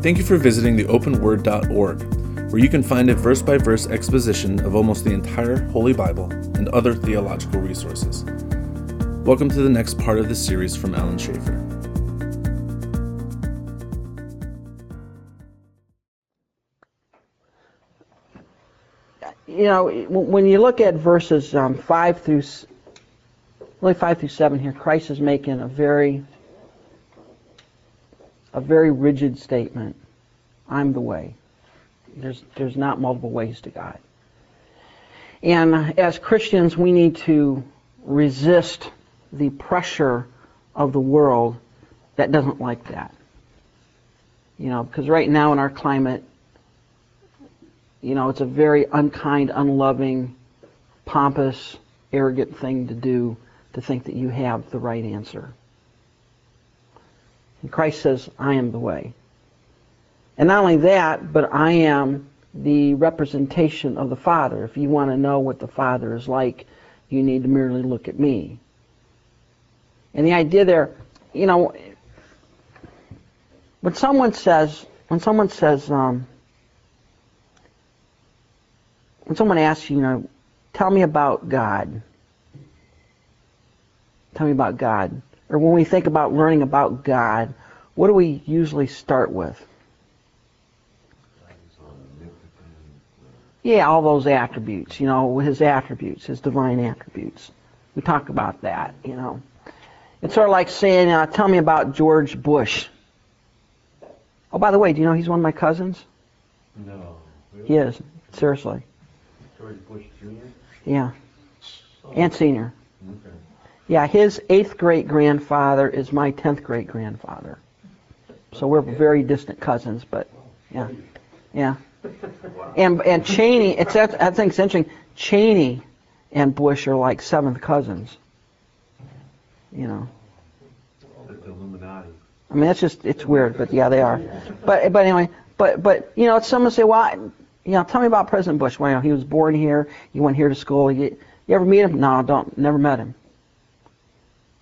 Thank you for visiting the openword.org, where you can find a verse by verse exposition of almost the entire Holy Bible and other theological resources. Welcome to the next part of this series from Alan Schaefer. You know, when you look at verses um, 5 through really 5 through 7 here, Christ is making a very a very rigid statement. I'm the way. There's, there's not multiple ways to God. And as Christians, we need to resist the pressure of the world that doesn't like that. You know, because right now in our climate, you know, it's a very unkind, unloving, pompous, arrogant thing to do to think that you have the right answer. And Christ says, I am the way. And not only that, but I am the representation of the Father. If you want to know what the Father is like, you need to merely look at me. And the idea there, you know, when someone says, when someone says, um, when someone asks you, you know, tell me about God. Tell me about God or when we think about learning about God, what do we usually start with? Yeah, all those attributes, you know, his attributes, his divine attributes. We talk about that, you know. It's sort of like saying, uh, tell me about George Bush. Oh, by the way, do you know he's one of my cousins? No. Really? He is, seriously. George Bush Jr.? Yeah. And senior. Okay. Yeah, his eighth great grandfather is my tenth great grandfather. So we're very distant cousins, but yeah, yeah. And and Cheney, it's that I think it's interesting. Cheney and Bush are like seventh cousins. You know, Illuminati. I mean that's just it's weird, but yeah, they are. But but anyway, but but you know, someone say, well, I, you know, tell me about President Bush. Well, you know, he was born here. He went here to school. You, you ever meet him? No, don't. Never met him.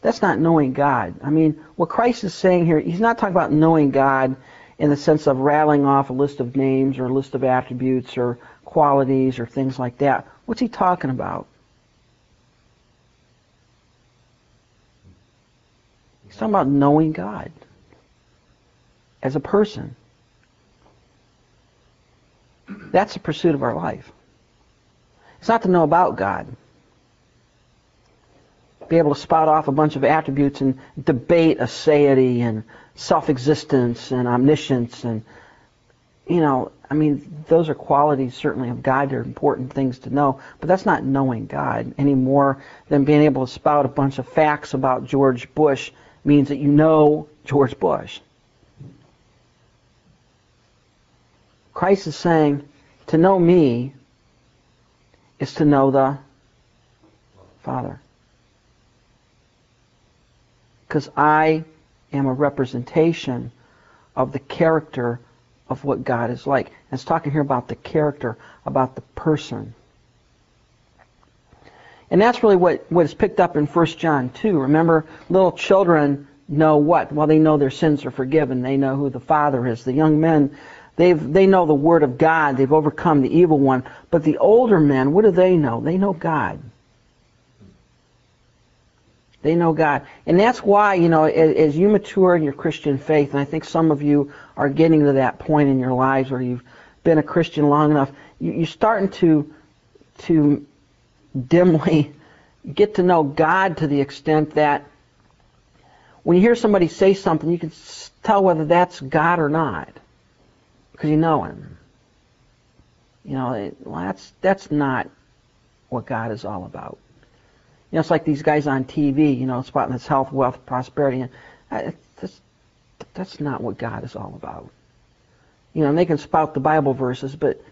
That's not knowing God. I mean, what Christ is saying here, he's not talking about knowing God in the sense of rattling off a list of names or a list of attributes or qualities or things like that. What's he talking about? He's talking about knowing God as a person. That's the pursuit of our life. It's not to know about God be able to spout off a bunch of attributes and debate aseity and self-existence and omniscience and you know i mean those are qualities certainly of god they're important things to know but that's not knowing god any more than being able to spout a bunch of facts about george bush means that you know george bush. Christ is saying to know me is to know the father because I am a representation of the character of what God is like. And it's talking here about the character, about the person. And that's really what, what is picked up in 1 John 2. Remember, little children know what? Well, they know their sins are forgiven. They know who the Father is. The young men, they've, they know the Word of God. They've overcome the evil one. But the older men, what do they know? They know God. They know God. And that's why, you know, as, as, you mature in your Christian faith, and I think some of you are getting to that point in your lives where you've been a Christian long enough, you, you're starting to, to dimly get to know God to the extent that when you hear somebody say something, you can tell whether that's God or not because you know Him. You know, well, that's, that's not what God is all about. You know, it's like these guys on TV, you know, spotting this health, wealth, prosperity. And that's, that's not what God is all about. You know, and they can spout the Bible verses, but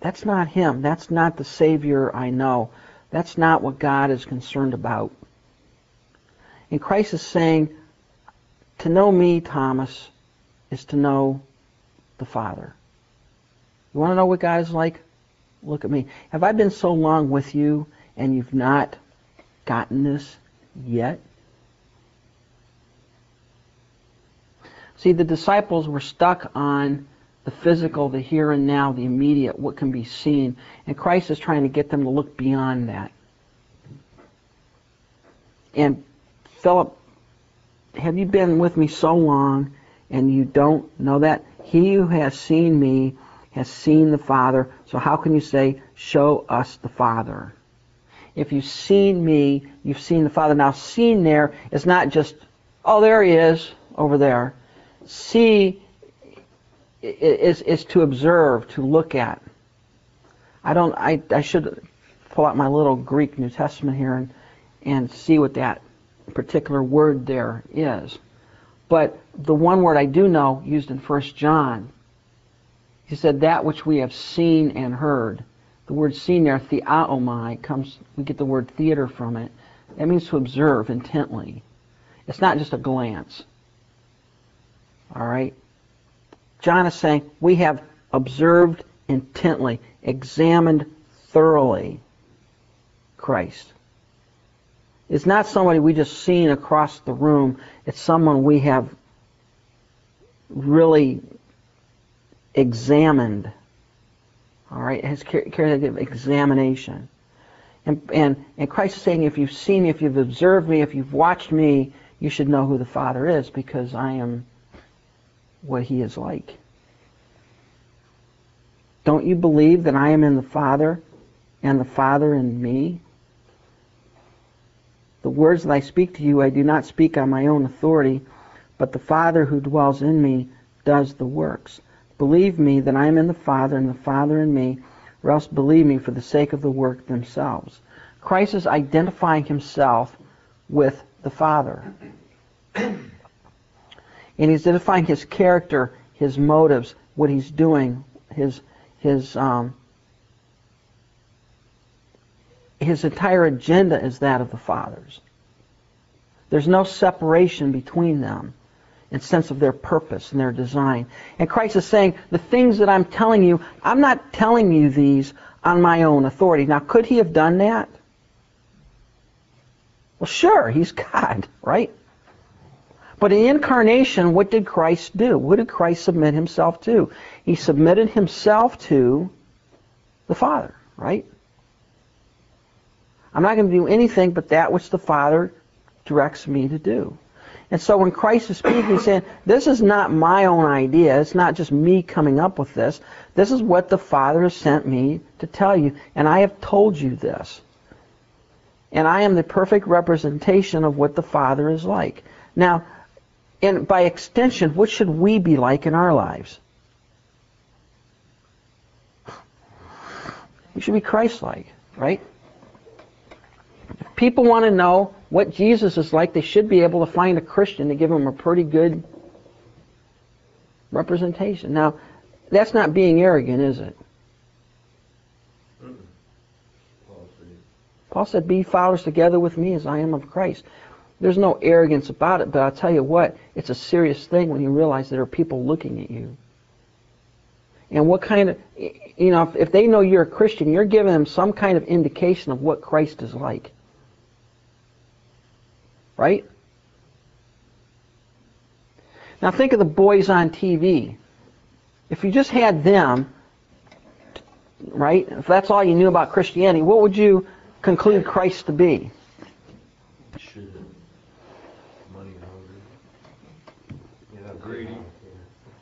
that's not Him. That's not the Savior I know. That's not what God is concerned about. And Christ is saying, to know me, Thomas, is to know the Father. You want to know what God is like? Look at me. Have I been so long with you and you've not gotten this yet? See, the disciples were stuck on the physical, the here and now, the immediate, what can be seen. And Christ is trying to get them to look beyond that. And Philip, have you been with me so long and you don't know that? He who has seen me has seen the Father. So how can you say, show us the Father? If you've seen me, you've seen the Father. Now, seen there is not just, oh, there he is over there. See is, is to observe, to look at. I don't, I, I should pull out my little Greek New Testament here and, and see what that particular word there is. But the one word I do know, used in 1 John, he said, that which we have seen and heard. The word seen there, theaomai, comes, we get the word theater from it. That means to observe intently. It's not just a glance. All right? John is saying, we have observed intently, examined thoroughly Christ. It's not somebody we just seen across the room. It's someone we have really examined. All right, carried of examination. And, and, and Christ is saying, if you've seen me, if you've observed me, if you've watched me, you should know who the Father is because I am what he is like. Don't you believe that I am in the Father and the Father in me? The words that I speak to you, I do not speak on my own authority, but the Father who dwells in me does the works. Believe me that I am in the Father and the Father in me, or else believe me for the sake of the work themselves. Christ is identifying himself with the Father. And he's identifying his character, his motives, what he's doing, his his um, his entire agenda is that of the Father's. There's no separation between them in sense of their purpose and their design. And Christ is saying, the things that I'm telling you, I'm not telling you these on my own authority. Now, could he have done that? Well, sure, he's God, right? But in incarnation, what did Christ do? What did Christ submit himself to? He submitted himself to the Father, right? I'm not going to do anything but that which the Father directs me to do. And so when Christ is speaking, he's saying, this is not my own idea. It's not just me coming up with this. This is what the Father has sent me to tell you. And I have told you this. And I am the perfect representation of what the Father is like. Now, and by extension, what should we be like in our lives? We should be Christ-like, right? People want to know what Jesus is like, they should be able to find a Christian to give them a pretty good representation. Now, that's not being arrogant, is it? Paul said, Be followers together with me as I am of Christ. There's no arrogance about it, but I'll tell you what, it's a serious thing when you realize there are people looking at you. And what kind of, you know, if, if they know you're a Christian, you're giving them some kind of indication of what Christ is like. Right? Now think of the boys on TV. If you just had them, right, if that's all you knew about Christianity, what would you conclude Christ to be?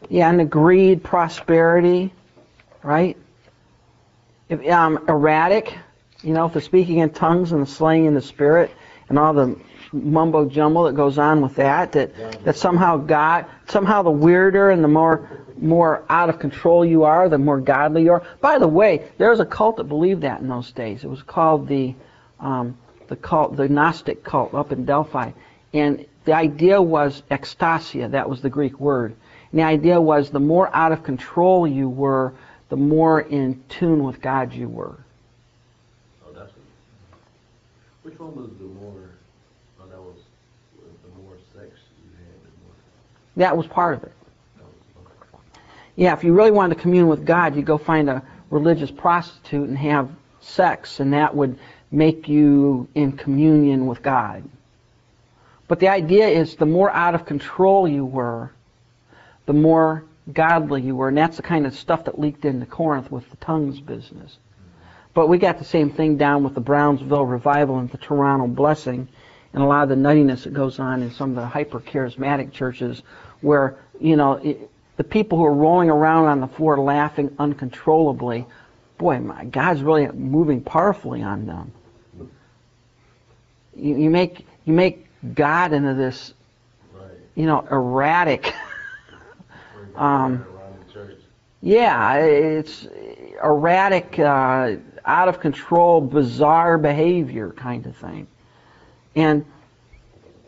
Yeah, and the greed, prosperity, right? If, um, erratic, you know, for speaking in tongues and the slaying in the spirit and all the mumbo jumbo that goes on with that, that, that somehow God, somehow the weirder and the more, more out of control you are, the more godly you are. By the way, there was a cult that believed that in those days. It was called the, um, the cult, the Gnostic cult up in Delphi. And the idea was ecstasia, that was the Greek word. And the idea was the more out of control you were, the more in tune with God you were. Oh, that's which one was the more? Oh, that was the more sex you had. The more, That was part of it. Yeah, if you really wanted to commune with God, you go find a religious prostitute and have sex, and that would make you in communion with God. But the idea is the more out of control you were, the more godly you were. And that's the kind of stuff that leaked into Corinth with the tongues business. But we got the same thing down with the Brownsville revival and the Toronto blessing and a lot of the nuttiness that goes on in some of the hyper charismatic churches where, you know, it, the people who are rolling around on the floor laughing uncontrollably, boy, my God's really moving powerfully on them. You, you make you make God into this, you know, erratic. Um, Around the church. Yeah, it's erratic, uh, out of control, bizarre behavior kind of thing. And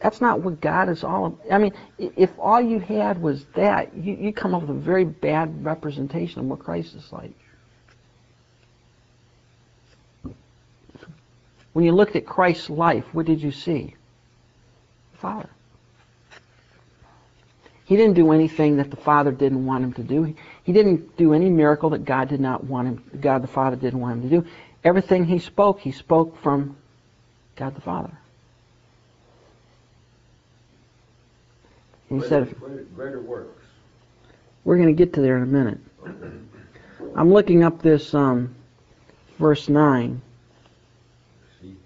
that's not what God is all about. I mean, if all you had was that, you, you come up with a very bad representation of what Christ is like. When you looked at Christ's life, what did you see? The Father. He didn't do anything that the Father didn't want him to do. He, he didn't do any miracle that God did not want him, God the Father didn't want him to do. Everything he spoke, he spoke from God the Father. He said, Greater, greater works. we're going to get to there in a minute. I'm looking up this um, verse 9. See,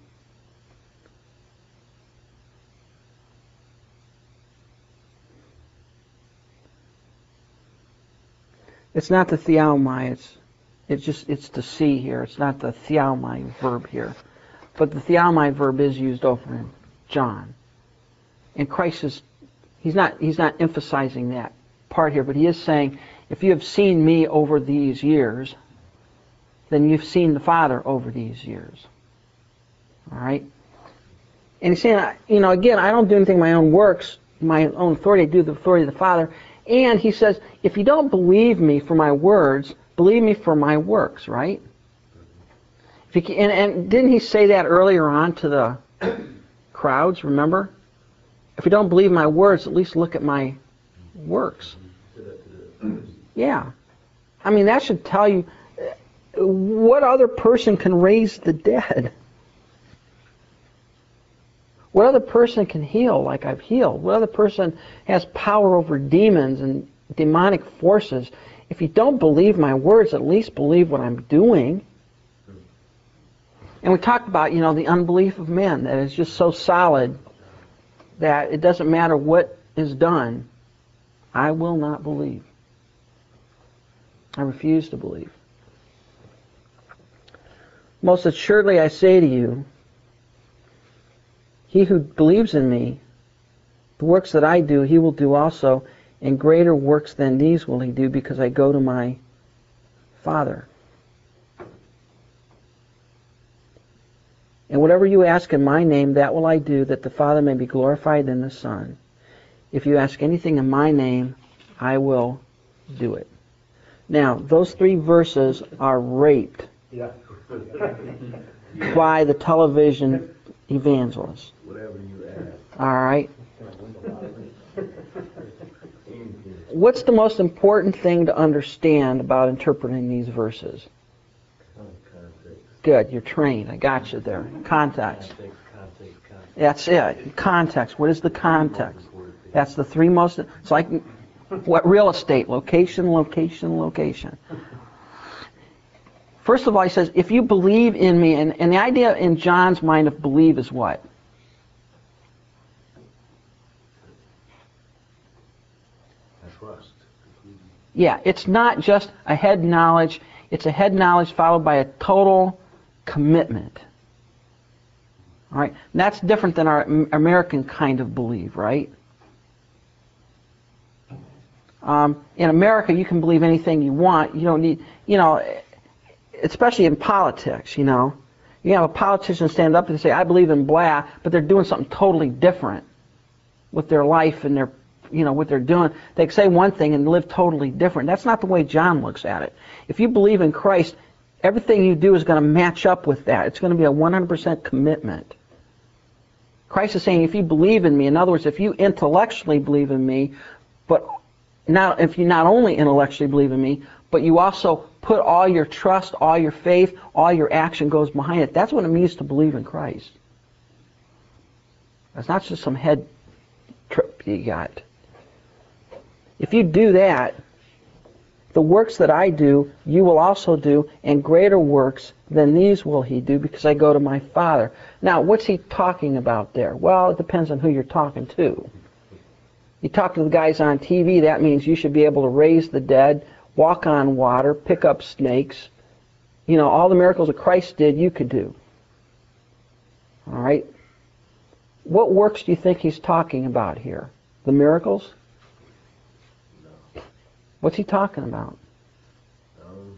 It's not the theaomai, it's it's just it's the see here. It's not the theaomai verb here. But the theaomai verb is used over in John. And Christ is he's not he's not emphasizing that part here, but he is saying, if you have seen me over these years, then you've seen the Father over these years. All right? And he's saying, you know, again, I don't do anything my own works, my own authority, I do the authority of the Father. And he says, if you don't believe me for my words, believe me for my works, right? If you can, and, and didn't he say that earlier on to the crowds, remember? If you don't believe my words, at least look at my works. Yeah. I mean, that should tell you what other person can raise the dead? What other person can heal like I've healed? What other person has power over demons and demonic forces? If you don't believe my words, at least believe what I'm doing. And we talked about, you know, the unbelief of men that is just so solid that it doesn't matter what is done, I will not believe. I refuse to believe. Most assuredly I say to you, he who believes in me, the works that I do, he will do also, and greater works than these will he do, because I go to my Father. And whatever you ask in my name, that will I do, that the Father may be glorified in the Son. If you ask anything in my name, I will do it. Now, those three verses are raped yeah. by the television evangelist. Whatever you ask. All right? What's the most important thing to understand about interpreting these verses? Good, you're trained. I got you there. Context. That's it. Context. What is the context? That's the three most. It's like what real estate: location, location, location. First of all, he says, if you believe in me, and, and the idea in John's mind of believe is what? Trust. Yeah, it's not just a head knowledge. It's a head knowledge followed by a total commitment. All right, and that's different than our American kind of believe, right? Um, in America, you can believe anything you want. You don't need, you know, especially in politics. You know, you have a politician stand up and say, "I believe in blah," but they're doing something totally different with their life and their, you know, what they're doing. They say one thing and live totally different. That's not the way John looks at it. If you believe in Christ, everything you do is going to match up with that. It's going to be a 100% commitment. Christ is saying, if you believe in me, in other words, if you intellectually believe in me, but not if you not only intellectually believe in me, but you also put all your trust, all your faith, all your action goes behind it. That's what it means to believe in Christ. That's not just some head trip you got. If you do that, the works that I do, you will also do, and greater works than these will he do, because I go to my Father. Now, what's he talking about there? Well, it depends on who you're talking to. You talk to the guys on TV, that means you should be able to raise the dead, walk on water, pick up snakes. You know, all the miracles that Christ did, you could do. All right? What works do you think he's talking about here? The miracles? What's he talking about? Um,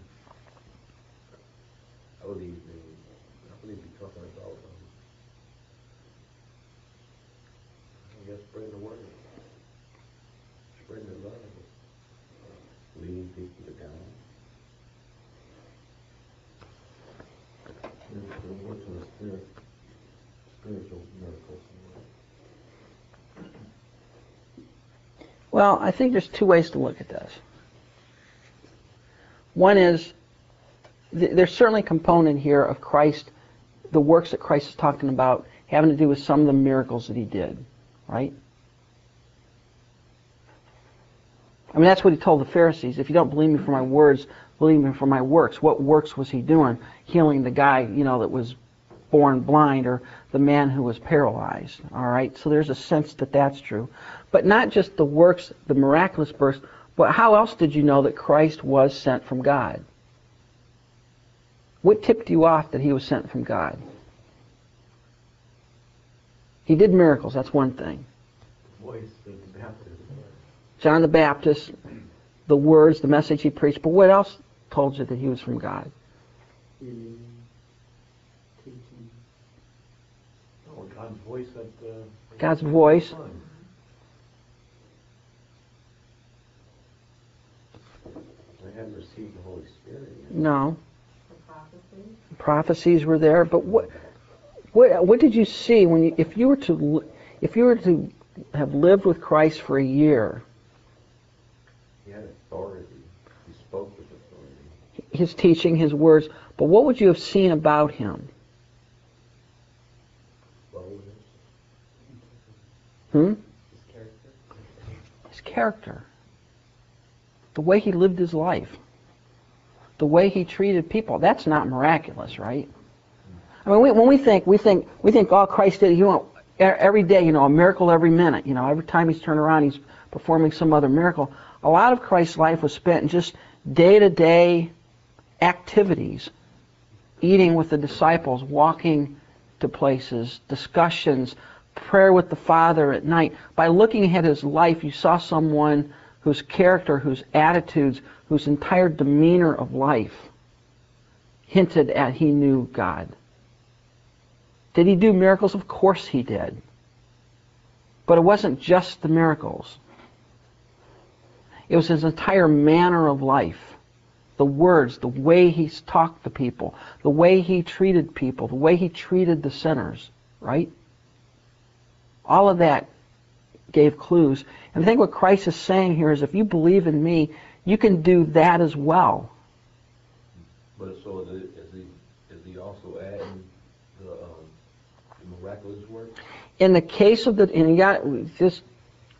I believe they, I believe he's talking about, um, I guess spreading the word. Spreading the love. Leading people to God. The, the works the Spirit, spiritual miracles. Well, I think there's two ways to look at this. One is th- there's certainly a component here of Christ, the works that Christ is talking about having to do with some of the miracles that he did, right? I mean, that's what he told the Pharisees. If you don't believe me for my words, believe me for my works. What works was he doing? Healing the guy, you know, that was born blind or the man who was paralyzed. All right? So there's a sense that that's true. But not just the works, the miraculous bursts, but how else did you know that Christ was sent from God? What tipped you off that he was sent from God? He did miracles, that's one thing. Voice of the baptism. John the Baptist, the words, the message he preached, but what else told you that he was from God? healing, teaching. Oh, God's voice at the. Uh, God's voice. They hadn't received the Holy Spirit yet. No. Prophecies were there, but what what what did you see when you if you were to if you were to have lived with Christ for a year, He had authority. He spoke with authority. his teaching, his words, but what would you have seen about him? Boldness. Hmm? His character. His character. The way he lived his life. The way he treated people. That's not miraculous, right? I mean, we, when we think, we think, we think, oh, Christ did, you know, every day, you know, a miracle every minute. You know, every time he's turned around, he's performing some other miracle. A lot of Christ's life was spent in just day-to-day activities, eating with the disciples, walking to places, discussions, prayer with the Father at night. By looking at his life, you saw someone whose character, whose attitudes, whose entire demeanor of life hinted at he knew God. Did he do miracles? Of course he did. But it wasn't just the miracles. It was his entire manner of life. The words, the way he talked to people, the way he treated people, the way he treated the sinners, right? All of that gave clues. And I think what Christ is saying here is if you believe in me, you can do that as well. But so is, it- is he, is he also adding the, um, the miraculous work? In the case of the, and you got, just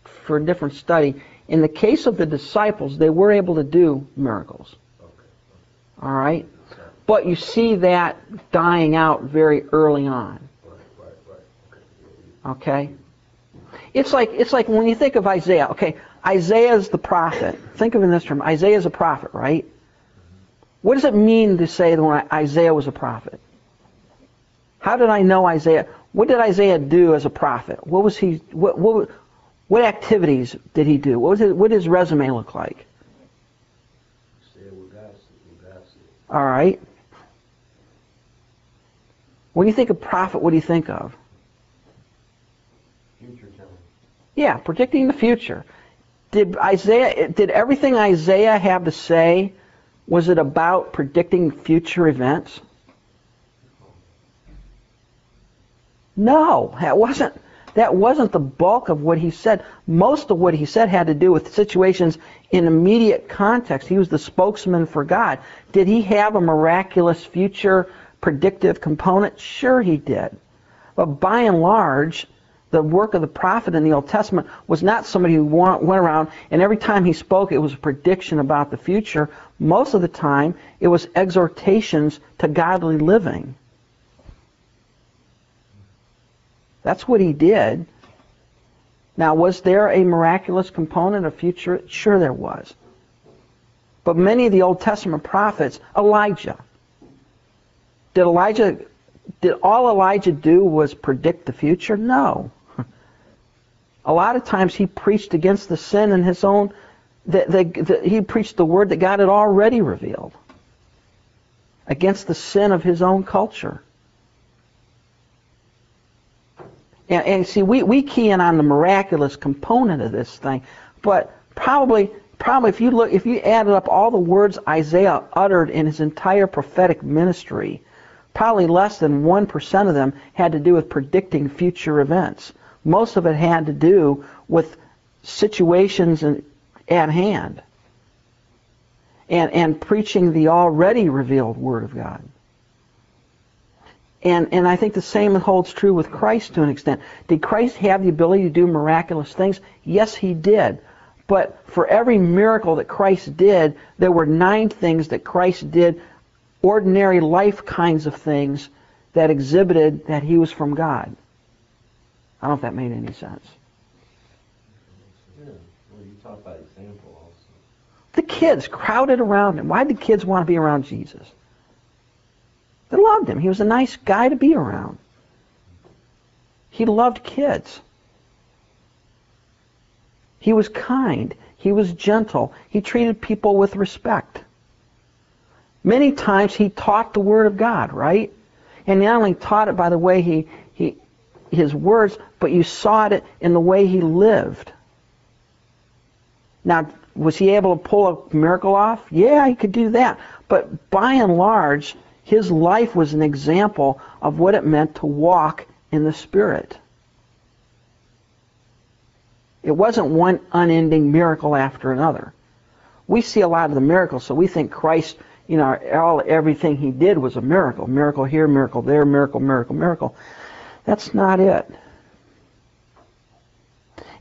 for a different study, in the case of the disciples, they were able to do miracles. Okay. All right? But you see that dying out very early on. Right, right, right. Okay. Okay? It's like it's like when you think of Isaiah. Okay, Isaiah is the prophet. Think of it in this term. Isaiah is a prophet, right? What does it mean to say that when Isaiah was a prophet? How did I know Isaiah? What did Isaiah do as a prophet? What was he? What what, what activities did he do? What was his, what did his resume look like? All right. When you think of prophet, what do you think of? Future telling. Yeah, predicting the future. Did Isaiah did everything Isaiah have to say was it about predicting future events? No, that wasn't that wasn't the bulk of what he said. Most of what he said had to do with situations in immediate context. He was the spokesman for God. Did he have a miraculous future predictive component? Sure he did. But by and large, The work of the prophet in the Old Testament was not somebody who went around and every time he spoke it was a prediction about the future. Most of the time it was exhortations to godly living. That's what he did. Now, was there a miraculous component of future? Sure, there was. But many of the Old Testament prophets, Elijah, did Elijah, did all Elijah do was predict the future? No. A lot of times he preached against the sin in his own, the, the, the, he preached the word that God had already revealed against the sin of his own culture. And, and see, we, we key in on the miraculous component of this thing, but probably probably if you look if you added up all the words Isaiah uttered in his entire prophetic ministry, probably less than 1% of them had to do with predicting future events. Most of it had to do with situations at hand and, and preaching the already revealed Word of God. And, and I think the same holds true with Christ to an extent. Did Christ have the ability to do miraculous things? Yes, he did. But for every miracle that Christ did, there were nine things that Christ did, ordinary life kinds of things, that exhibited that he was from God. I don't know if that made any sense. Yeah, well, you talk example also. The kids crowded around him. Why did the kids want to be around Jesus? They loved him. He was a nice guy to be around. He loved kids. He was kind. He was gentle. He treated people with respect. Many times he taught the Word of God, right? And he not only taught it by the way he, he his words, but you saw it in the way he lived. Now, was he able to pull a miracle off? Yeah, he could do that. But by and large, his life was an example of what it meant to walk in the Spirit. It wasn't one unending miracle after another. We see a lot of the miracles, so we think Christ, you know, all everything he did was a miracle. Miracle here, miracle there, miracle, miracle, miracle. That's not it.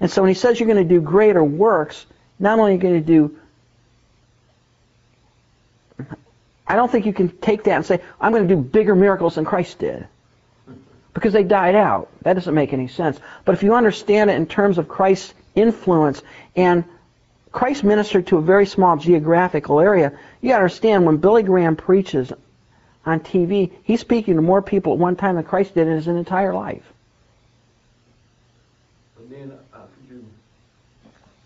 And so when he says you're going to do greater works, not only are you going to do I don't think you can take that and say, I'm going to do bigger miracles than Christ did. Because they died out. That doesn't make any sense. But if you understand it in terms of Christ's influence, and Christ ministered to a very small geographical area, you got to understand when Billy Graham preaches on TV, he's speaking to more people at one time than Christ did in his entire life how could you,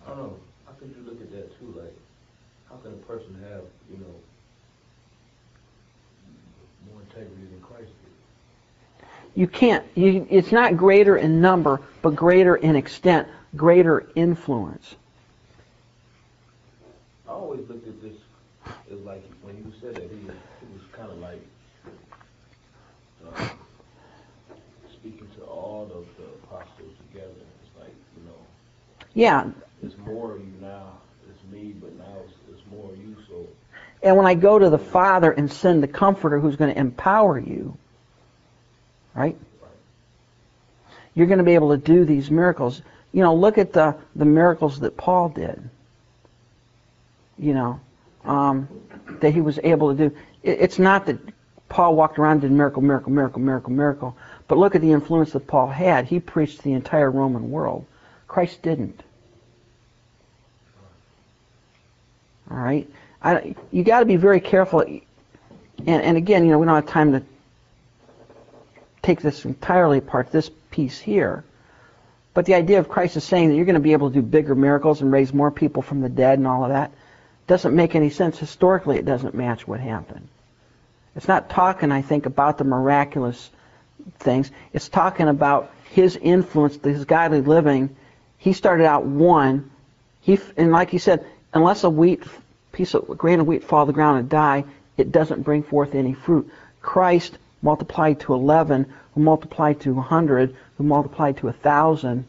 I don't know, how could you look at that too? Like, how can a person have, you know, more integrity than Christ did? You can't, you, it's not greater in number, but greater in extent, greater influence. I always looked at this as like when you said that he, he was kind of like uh, speaking to all of the apostles together. It's like you know, Yeah, it's more of you now. It's me, but now it's, it's more of you. So And when I go to the Father and send the Comforter who's going to empower you, right? You're going to be able to do these miracles. You know, look at the, the miracles that Paul did. You know, um, that he was able to do. It, it's not that Paul walked around and did miracle, miracle, miracle, miracle, miracle. But look at the influence that Paul had. He preached the entire Roman world. Christ didn't. All right? I, you got to be very careful. And, and again, you know, we don't have time to take this entirely apart, this piece here. But the idea of Christ is saying that you're going to be able to do bigger miracles and raise more people from the dead and all of that doesn't make any sense. Historically, it doesn't match what happened. It's not talking, I think, about the miraculous things. It's talking about his influence, his godly living. He started out one. He and like he said, unless a wheat piece of grain of wheat fall to the ground and die, it doesn't bring forth any fruit. Christ multiplied to 11, who multiplied to 100, who multiplied to 1,000.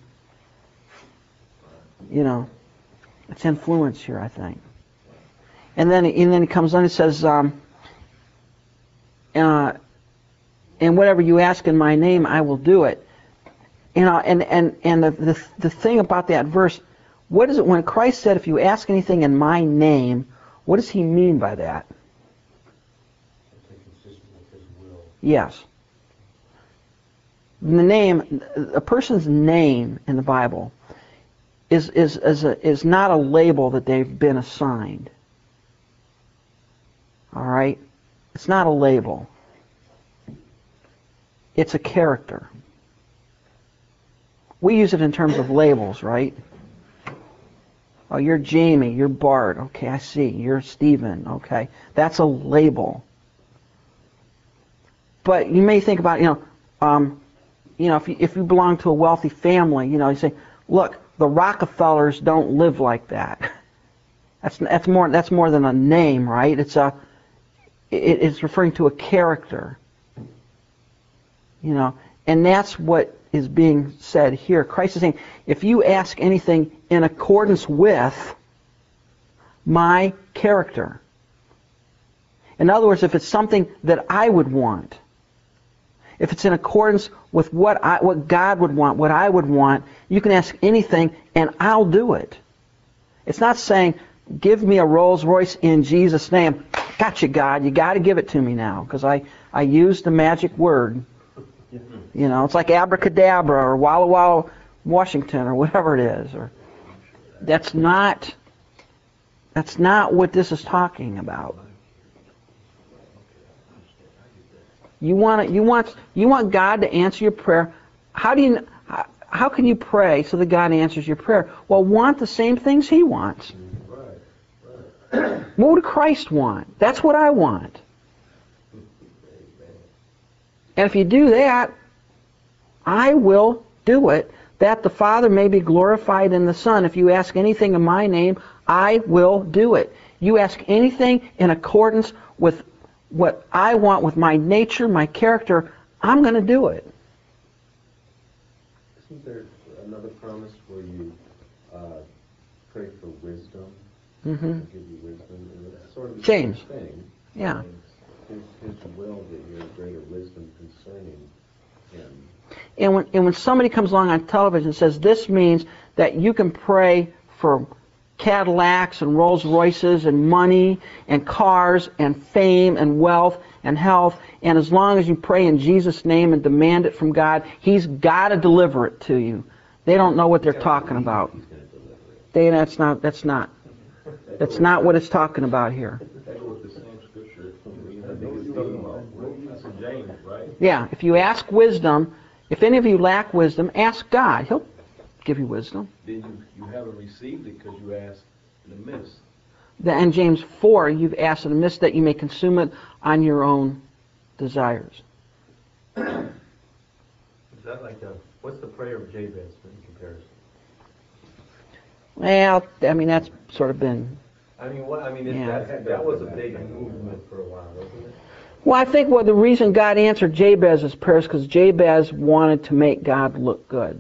You know, it's influence here, I think. And then, and then he comes on and says, um, uh, and whatever you ask in my name, I will do it. You know, and, and, and the, the, the thing about that verse, what is it when Christ said, if you ask anything in my name, what does he mean by that? It's consistent with his will. Yes. The name, a person's name in the Bible is, is, is, a, is not a label that they've been assigned. All right? It's not a label. It's a character. We use it in terms of labels, right? Oh, you're Jamie, you're Bart. Okay, I see. You're Stephen. Okay. That's a label. But you may think about, you know, um, you know, if you, if you belong to a wealthy family, you know, you say, look, the Rockefellers don't live like that. That's that's more that's more than a name, right? It's a it, it's referring to a character. You know, and that's what is being said here. Christ is saying, if you ask anything in accordance with my character. In other words, if it's something that I would want, if it's in accordance with what I, what God would want, what I would want, you can ask anything and I'll do it. It's not saying, give me a Rolls Royce in Jesus' name. Gotcha, God. You got to give it to me now because I, I used the magic word. You know, it's like abracadabra or Walla Walla, Washington or whatever it is. Or that's not that's not what this is talking about. You want you want you want God to answer your prayer. How do you how, can you pray so that God answers your prayer? Well, want the same things He wants. What would Christ want? That's what I want. And if you do that, I will do it, that the Father may be glorified in the Son. If you ask anything in my name, I will do it. You ask anything in accordance with what I want, with my nature, my character, I'm going to do it. Isn't there another promise where you uh, pray for wisdom? hmm give you wisdom. And it's sort of thing. Yeah. His, his will that you have greater wisdom concerning him. And when, and when somebody comes along on television and says this means that you can pray for Cadillacs and Rolls Royces and money and cars and fame and wealth and health, and as long as you pray in Jesus' name and demand it from God, He's got to deliver it to you. They don't know what they're talking about. They, that's not. That's not. That's not what it's talking about here. Yeah. If you ask wisdom, if any of you lack wisdom, ask God. He'll give you wisdom. Then you, you haven't received it because you asked in the midst. The- And James 4, you've asked in the midst that you may consume it on your own desires. Is that like a, what's the prayer of Jabez in comparison? Well, I mean, that's sort of been. I mean, what, I mean, Yeah. that, that was a big movement for a while, wasn't it? Well, I think well, the reason God answered Jabez's prayers because Jabez wanted to make God look good.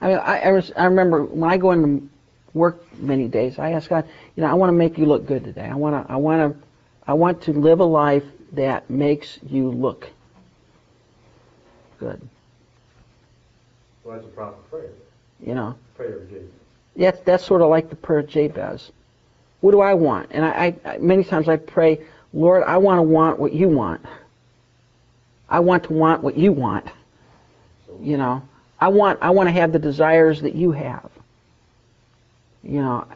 I mean, I, I, was, I remember when I go into work many days, I ask God, you know, I want to make you look good today. I want to, I want to, I want to live a life that makes you look good. Well, that's a proper prayer, You know, prayer of Jabez. that's that's sort of like the prayer of Jabez. What do I want? And I, I many times I pray, Lord, I want to want what you want. I want to want what you want. You know, I want I want to have the desires that you have. You know,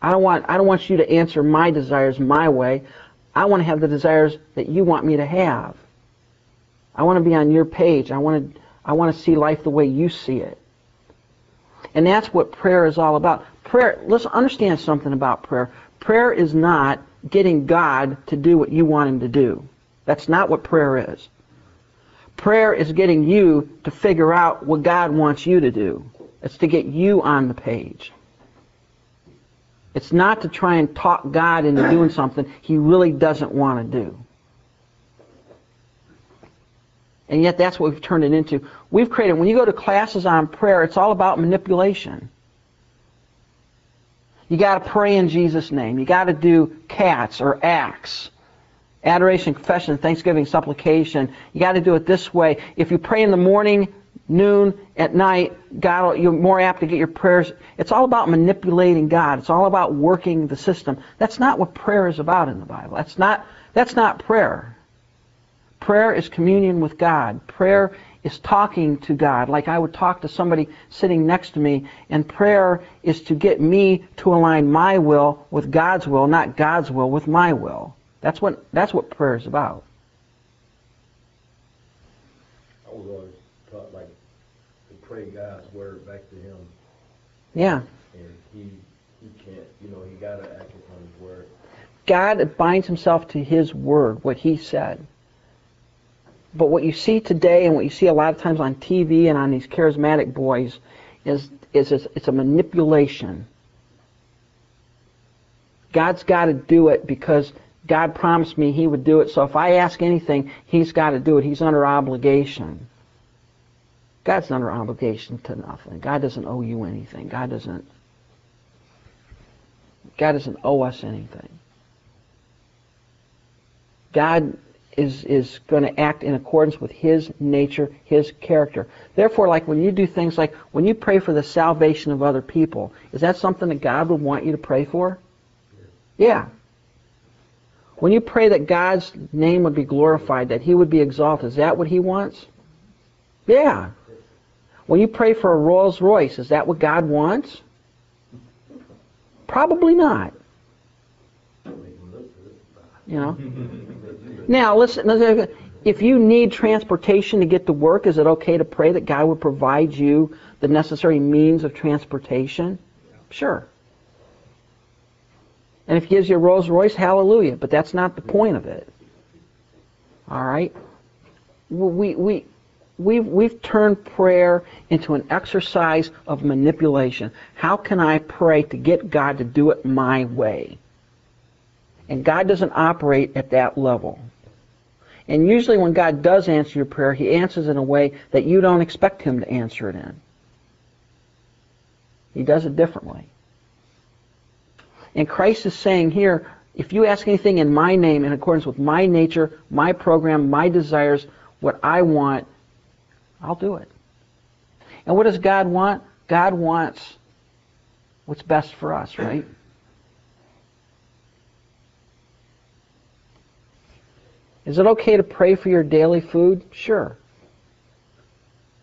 I don't want I don't want you to answer my desires my way. I want to have the desires that you want me to have. I want to be on your page. I want to I want to see life the way you see it. And that's what prayer is all about. Prayer, let's understand something about prayer. Prayer is not getting God to do what you want him to do. That's not what prayer is. Prayer is getting you to figure out what God wants you to do. It's to get you on the page. It's not to try and talk God into doing something he really doesn't want to do. And yet that's what we've turned it into. We've created, when you go to classes on prayer, it's all about manipulation. You got to pray in Jesus' name. You got to do cats or acts. Adoration, confession, thanksgiving, supplication. You got to do it this way. If you pray in the morning, noon, at night, God, you're more apt to get your prayers. It's all about manipulating God. It's all about working the system. That's not what prayer is about in the Bible. That's not. That's not prayer. Prayer is communion with God. Prayer is talking to God, like I would talk to somebody sitting next to me. And prayer is to get me to align my will with God's will, not God's will with my will. That's what that's what prayer is about. I was always taught like to pray God's word back to him Yeah. and he he can't you know, he gotta act upon his word. God binds himself to his word, what he said. But what you see today and what you see a lot of times on TV and on these charismatic boys is is it's it's a manipulation. God's got to do it because God promised me he would do it. So if I ask anything, he's got to do it. He's under obligation. God's under obligation to nothing. God doesn't owe you anything. God doesn't God doesn't owe us anything. God is is going to act in accordance with his nature, his character. Therefore, like when you do things like when you pray for the salvation of other people, is that something that God would want you to pray for? Yeah. When you pray that God's name would be glorified, that he would be exalted, is that what he wants? Yeah. When you pray for a Rolls Royce, is that what God wants? Probably not. You know? Now, listen, listen, if you need transportation to get to work, is it okay to pray that God would provide you the necessary means of transportation? Sure. And if he gives you a Rolls Royce, hallelujah. But that's not the point of it. All right? We, we, we've, we've turned prayer into an exercise of manipulation. How can I pray to get God to do it my way? And God doesn't operate at that level. And usually when God does answer your prayer, he answers in a way that you don't expect him to answer it in. He does it differently. And Christ is saying here, if you ask anything in my name in accordance with my nature, my program, my desires, what I want, I'll do it. And what does God want? God wants what's best for us, right? Is it okay to pray for your daily food? Sure.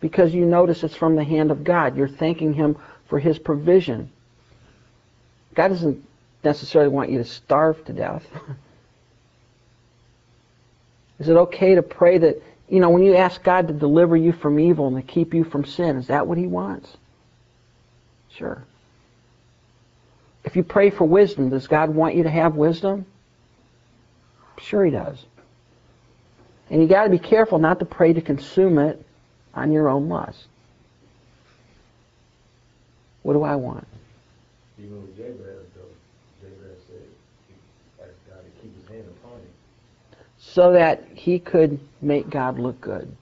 Because you notice it's from the hand of God. You're thanking Him for His provision. God doesn't necessarily want you to starve to death. Is it okay to pray that, you know, when you ask God to deliver you from evil and to keep you from sin, is that what He wants? Sure. If you pray for wisdom, does God want you to have wisdom? Sure He does. And you got to be careful not to pray to consume it on your own lust. What do I want? Even with Jabez though, Jabez said he asked God to keep his hand upon him. So that he could make God look good.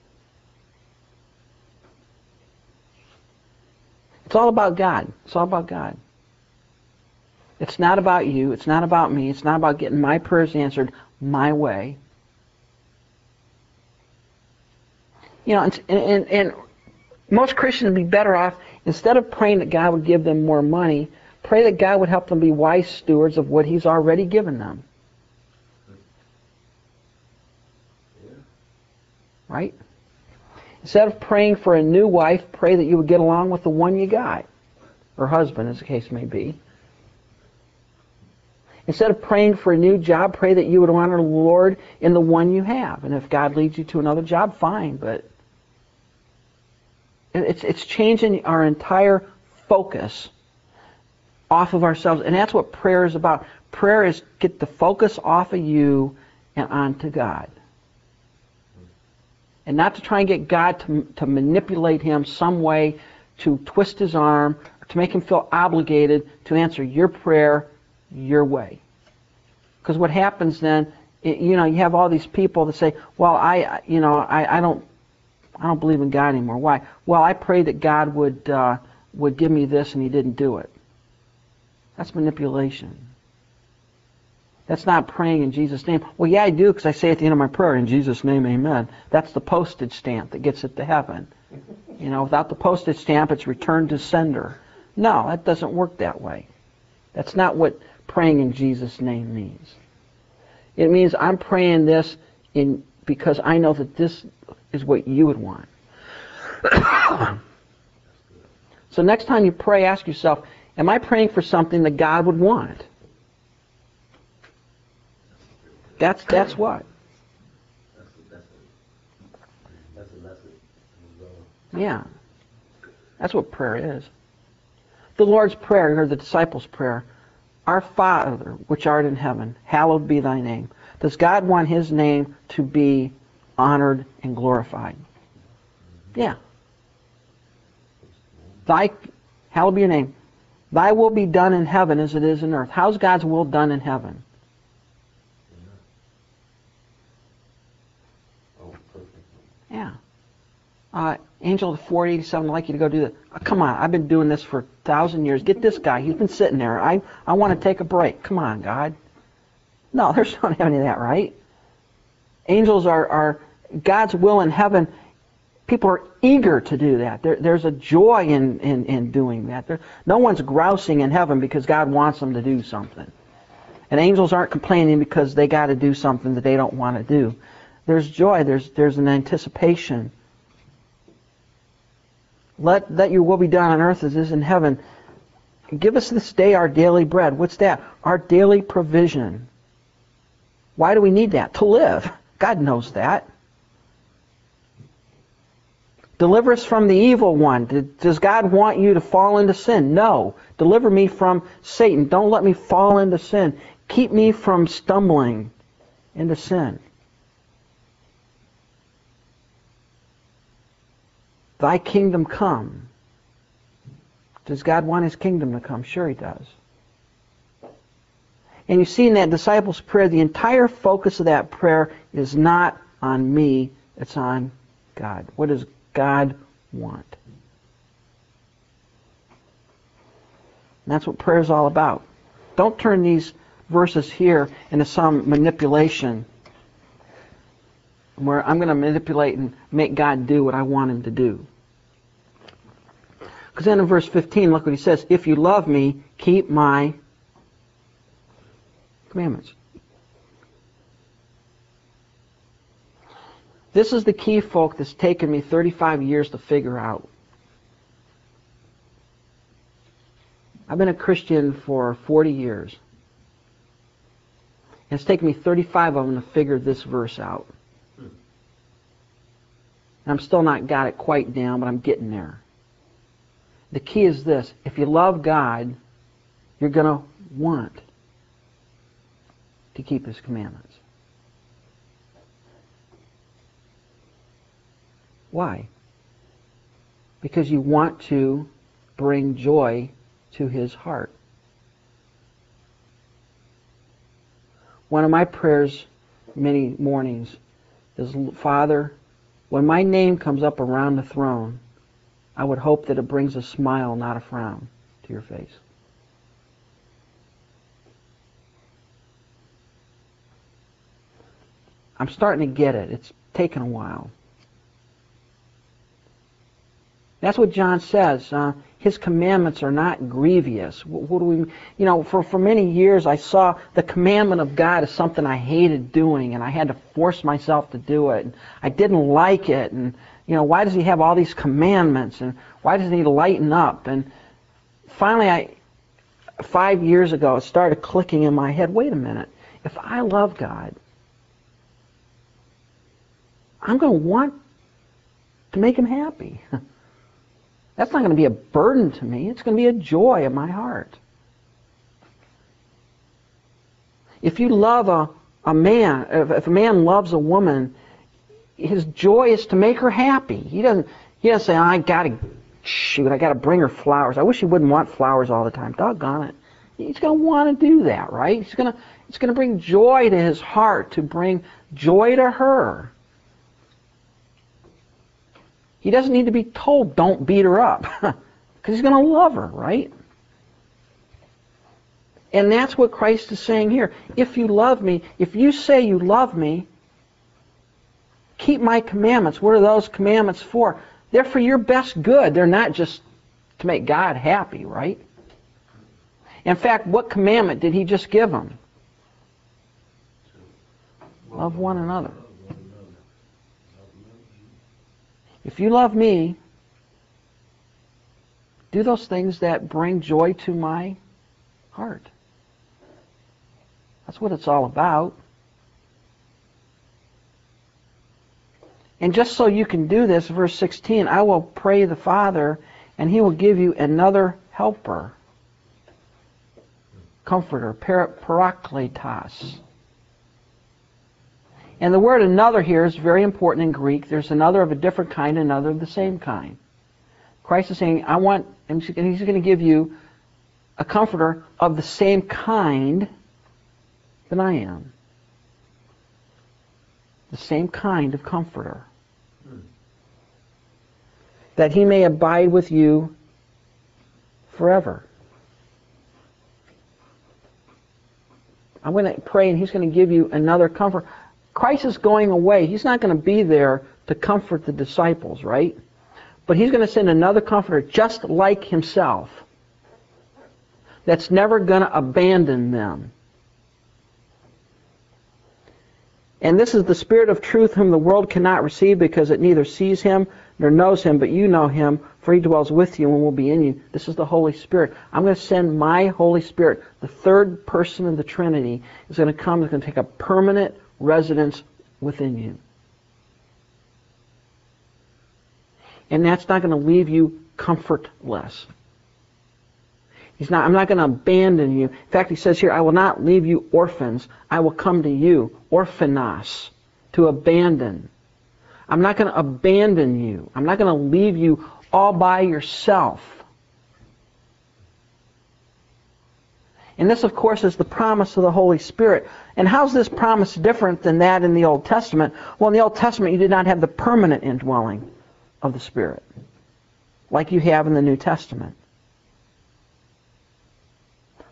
It's all about God. It's all about God. It's not about you. It's not about me. It's not about getting my prayers answered my way. You know, and, and, and most Christians would be better off, instead of praying that God would give them more money, pray that God would help them be wise stewards of what He's already given them. Right? Instead of praying for a new wife, pray that you would get along with the one you got, or husband, as the case may be. Instead of praying for a new job, pray that you would honor the Lord in the one you have. And if God leads you to another job, fine, but it's, it's changing our entire focus off of ourselves. And that's what prayer is about. Prayer is get the focus off of you and onto God. And not to try and get God to, to manipulate him some way to twist his arm, to make him feel obligated to answer your prayer your way. Because what happens then, it, you know, you have all these people that say, well, I, you know, I, I don't, I don't believe in God anymore. Why? Well, I prayed that God would, uh, would give me this and he didn't do it. That's manipulation. That's not praying in Jesus' name. Well, yeah, I do because I say at the end of my prayer, in Jesus' name, amen. That's the postage stamp that gets it to heaven. You know, without the postage stamp, it's returned to sender. No, that doesn't work that way. That's not what praying in Jesus' name means. It means I'm praying this in because I know that this is what you would want. so next time you pray, ask yourself, am I praying for something that God would want? That's that's what. Yeah. That's what prayer is. The Lord's Prayer, or the disciples' prayer, Our Father, which art in heaven, hallowed be thy name. Does God want his name to be honored and glorified? Yeah. Thy, hallowed be your name. Thy will be done in heaven as it is in earth. How's God's will done in heaven? Oh, perfect. Yeah. Uh, Angel of 487, I'd like you to go do that. Oh, come on, I've been doing this for a thousand years. Get this guy. He's been sitting there. I, I want to take a break. Come on, God. No, there's not any of that, right? Angels are, are God's will in heaven. People are eager to do that. There, there's a joy in, in, in doing that. There, no one's grousing in heaven because God wants them to do something. And angels aren't complaining because they got to do something that they don't want to do. There's joy. There's, there's an anticipation. Let, let your will be done on earth as it is in heaven. Give us this day our daily bread. What's that? Our daily provision. Why do we need that? To live. God knows that. Deliver us from the evil one. Does God want you to fall into sin? No. Deliver me from Satan. Don't let me fall into sin. Keep me from stumbling into sin. Thy kingdom come. Does God want his kingdom to come? Sure he does. And you see in that disciples' prayer, the entire focus of that prayer is not on me, it's on God. What does God want? And that's what prayer is all about. Don't turn these verses here into some manipulation where I'm going to manipulate and make God do what I want him to do. Because then in verse 15, look what he says. If you love me, keep my commandments. This is the key, folk, that's taken me 35 years to figure out. I've been a Christian for 40 years. It's taken me 35 of them to figure this verse out. I'm still not got it quite down, but I'm getting there. The key is this. If you love God, you're going to want to keep His commandments. Why? Because you want to bring joy to His heart. One of my prayers many mornings is, Father, when my name comes up around the throne, I would hope that it brings a smile, not a frown, to your face. I'm starting to get it. It's taken a while. That's what John says. Uh, his commandments are not grievous. What, what, do we, you know, for, for many years I saw the commandment of God as something I hated doing, and I had to force myself to do it. And I didn't like it, and you know, why does he have all these commandments, and why doesn't he lighten up? And finally, I, five years ago, it started clicking in my head. Wait a minute. If I love God, I'm going to want to make him happy. That's not going to be a burden to me. It's going to be a joy in my heart. If you love a, a man, if, if a man loves a woman, his joy is to make her happy. He doesn't he doesn't say, I gotta shoot, I gotta bring her flowers. I wish he wouldn't want flowers all the time. Doggone it. He's gonna want to do that, right? He's gonna it's gonna bring joy to his heart, to bring joy to her. He doesn't need to be told, don't beat her up. Because he's going to love her, right? And that's what Christ is saying here. If you love me, if you say you love me, keep my commandments. What are those commandments for? They're for your best good. They're not just to make God happy, right? In fact, what commandment did he just give them? Love one another. If you love me, do those things that bring joy to my heart. That's what it's all about. And just so you can do this, verse 16, I will pray the Father, and he will give you another helper, comforter, par- parakletos. And the word another here is very important in Greek. There's another of a different kind, another of the same kind. Christ is saying, I want, and he's going to give you a comforter of the same kind that I am. The same kind of comforter. That he may abide with you forever. I'm going to pray and he's going to give you another comfort. Christ is going away. He's not going to be there to comfort the disciples, right? But he's going to send another comforter just like himself that's never going to abandon them. And this is the Spirit of truth whom the world cannot receive because it neither sees him nor knows him, but you know him, for he dwells with you and will be in you. This is the Holy Spirit. I'm going to send my Holy Spirit, the third person of the Trinity, is going to come, is going to take a permanent residence within you. And that's not going to leave you comfortless. He's not, I'm not going to abandon you. In fact, he says here, I will not leave you orphans. I will come to you, orphanos, to abandon. I'm not going to abandon you. I'm not going to leave you all by yourself. And this, of course, is the promise of the Holy Spirit. And how's this promise different than that in the Old Testament? Well, in the Old Testament, you did not have the permanent indwelling of the Spirit like you have in the New Testament.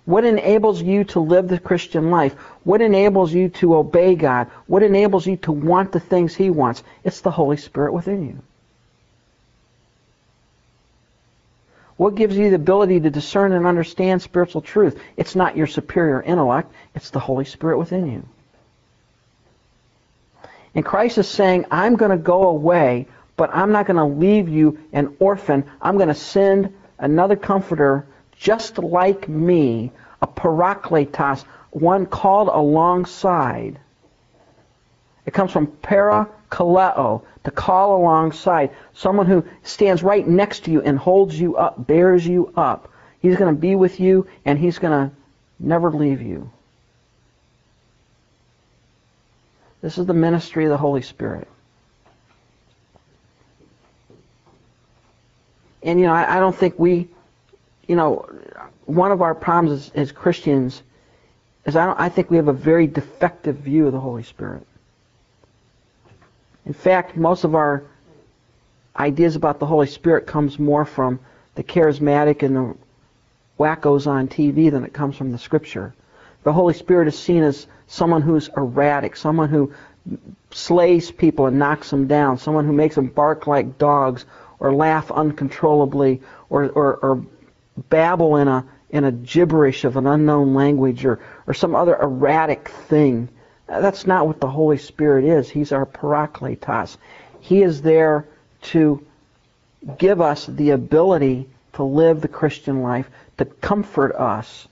What enables you to live the Christian life? What enables you to obey God? What enables you to want the things He wants? It's the Holy Spirit within you. What gives you the ability to discern and understand spiritual truth? It's not your superior intellect, it's the Holy Spirit within you. And Christ is saying, I'm going to go away, but I'm not going to leave you an orphan. I'm going to send another comforter just like me, a parakletos, one called alongside. It comes from parakaleo, to call alongside, someone who stands right next to you and holds you up, bears you up. He's going to be with you and he's going to never leave you. This is the ministry of the Holy Spirit. And, you know, I, I don't think we, you know, one of our problems as, as Christians is I, don't, I think we have a very defective view of the Holy Spirit. In fact, most of our ideas about the Holy Spirit comes more from the charismatic and the wackos on TV than it comes from the Scripture. The Holy Spirit is seen as someone who's erratic, someone who slays people and knocks them down, someone who makes them bark like dogs or laugh uncontrollably or, or, or babble in a in a gibberish of an unknown language or, or some other erratic thing. That's not what the Holy Spirit is. He's our parakletos. He is there to give us the ability to live the Christian life, to comfort us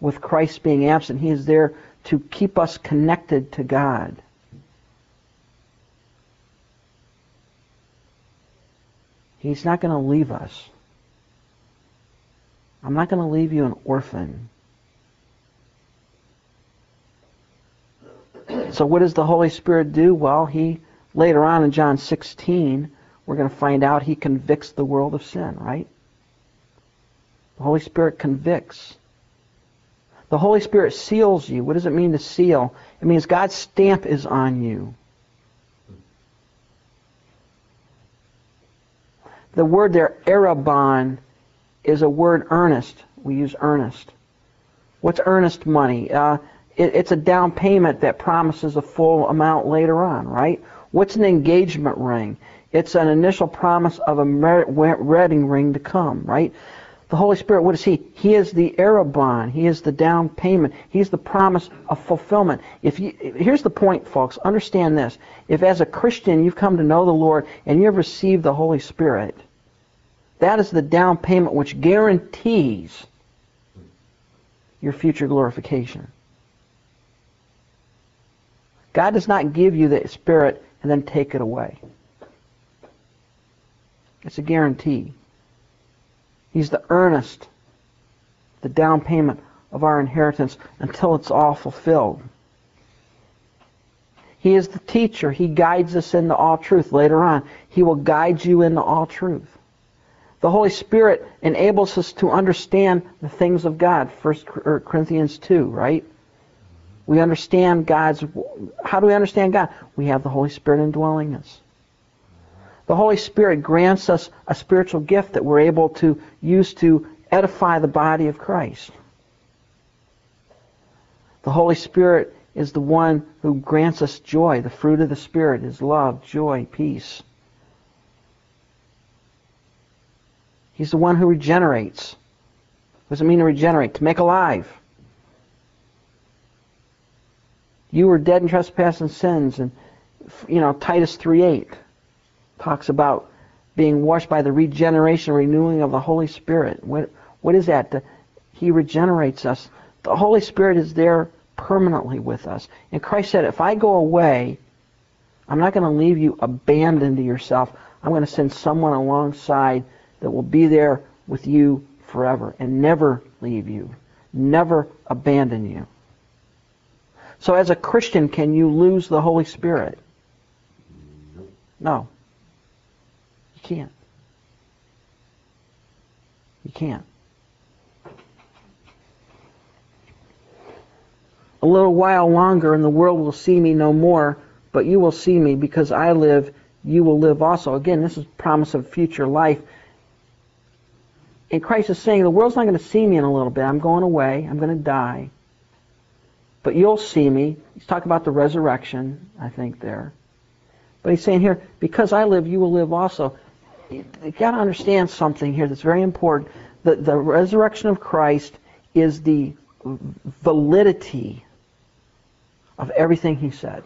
with Christ being absent. He is there to keep us connected to God. He's not going to leave us. I'm not going to leave you an orphan. So what does the Holy Spirit do? Well, he later on in John 16, we're going to find out he convicts the world of sin, right? The Holy Spirit convicts. The Holy Spirit seals you. What does it mean to seal? It means God's stamp is on you. The word there, arrabon, is a word earnest. We use earnest. What's earnest money? Uh, it, it's a down payment that promises a full amount later on, right? What's an engagement ring? It's an initial promise of a wedding ring to come, right? The Holy Spirit, what is He? He is the Arrabon. He is the down payment. He's the promise of fulfillment. If you, here's the point, folks. Understand this. If as a Christian you've come to know the Lord and you have received the Holy Spirit, that is the down payment which guarantees your future glorification. God does not give you the Spirit and then take it away. It's a guarantee. He's the earnest, the down payment of our inheritance until it's all fulfilled. He is the teacher. He guides us into all truth. Later on, He will guide you into all truth. The Holy Spirit enables us to understand the things of God. 1 Corinthians 2, right? We understand God's. How do we understand God? We have the Holy Spirit indwelling us. The Holy Spirit grants us a spiritual gift that we're able to use to edify the body of Christ. The Holy Spirit is the one who grants us joy. The fruit of the Spirit is love, joy, peace. He's the one who regenerates. What does it mean to regenerate? To make alive. You were dead in trespass and sins, and you know Titus 3.8 talks about being washed by the regeneration, renewing of the Holy Spirit. What, what is that? The, he regenerates us. The Holy Spirit is there permanently with us. And Christ said, if I go away, I'm not going to leave you abandoned to yourself. I'm going to send someone alongside that will be there with you forever and never leave you, never abandon you. So as a Christian, can you lose the Holy Spirit? No. You can't. You can't. A little while longer, and the world will see me no more, but you will see me because I live, you will live also. Again, this is promise of future life. And Christ is saying, the world's not going to see me in a little bit. I'm going away. I'm going to die. But you'll see me. He's talking about the resurrection, I think, there. But he's saying here, because I live, you will live also you've got to understand something here that's very important. The, the resurrection of Christ is the validity of everything he said.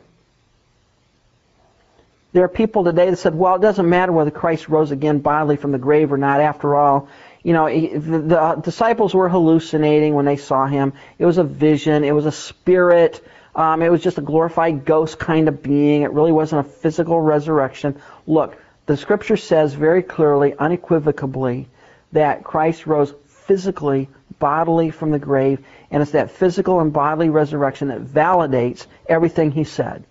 There are people today that said, well, it doesn't matter whether Christ rose again bodily from the grave or not. After all, you know, the, the disciples were hallucinating when they saw him. It was a vision. It was a spirit. Um, it was just a glorified ghost kind of being. It really wasn't a physical resurrection. Look, the scripture says very clearly, unequivocally, that Christ rose physically, bodily from the grave, and it's that physical and bodily resurrection that validates everything he said.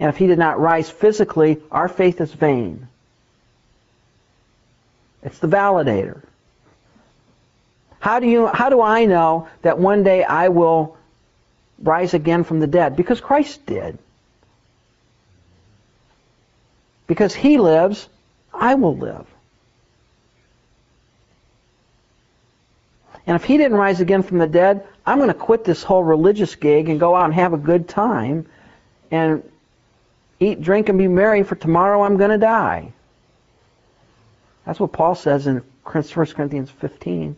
And if he did not rise physically, our faith is vain. It's the validator. How do you how do I know that one day I will rise again from the dead? Because Christ did. Because he lives, I will live. And if he didn't rise again from the dead, I'm going to quit this whole religious gig and go out and have a good time and eat, drink, and be merry, for tomorrow I'm going to die. That's what Paul says in 1 Corinthians 15.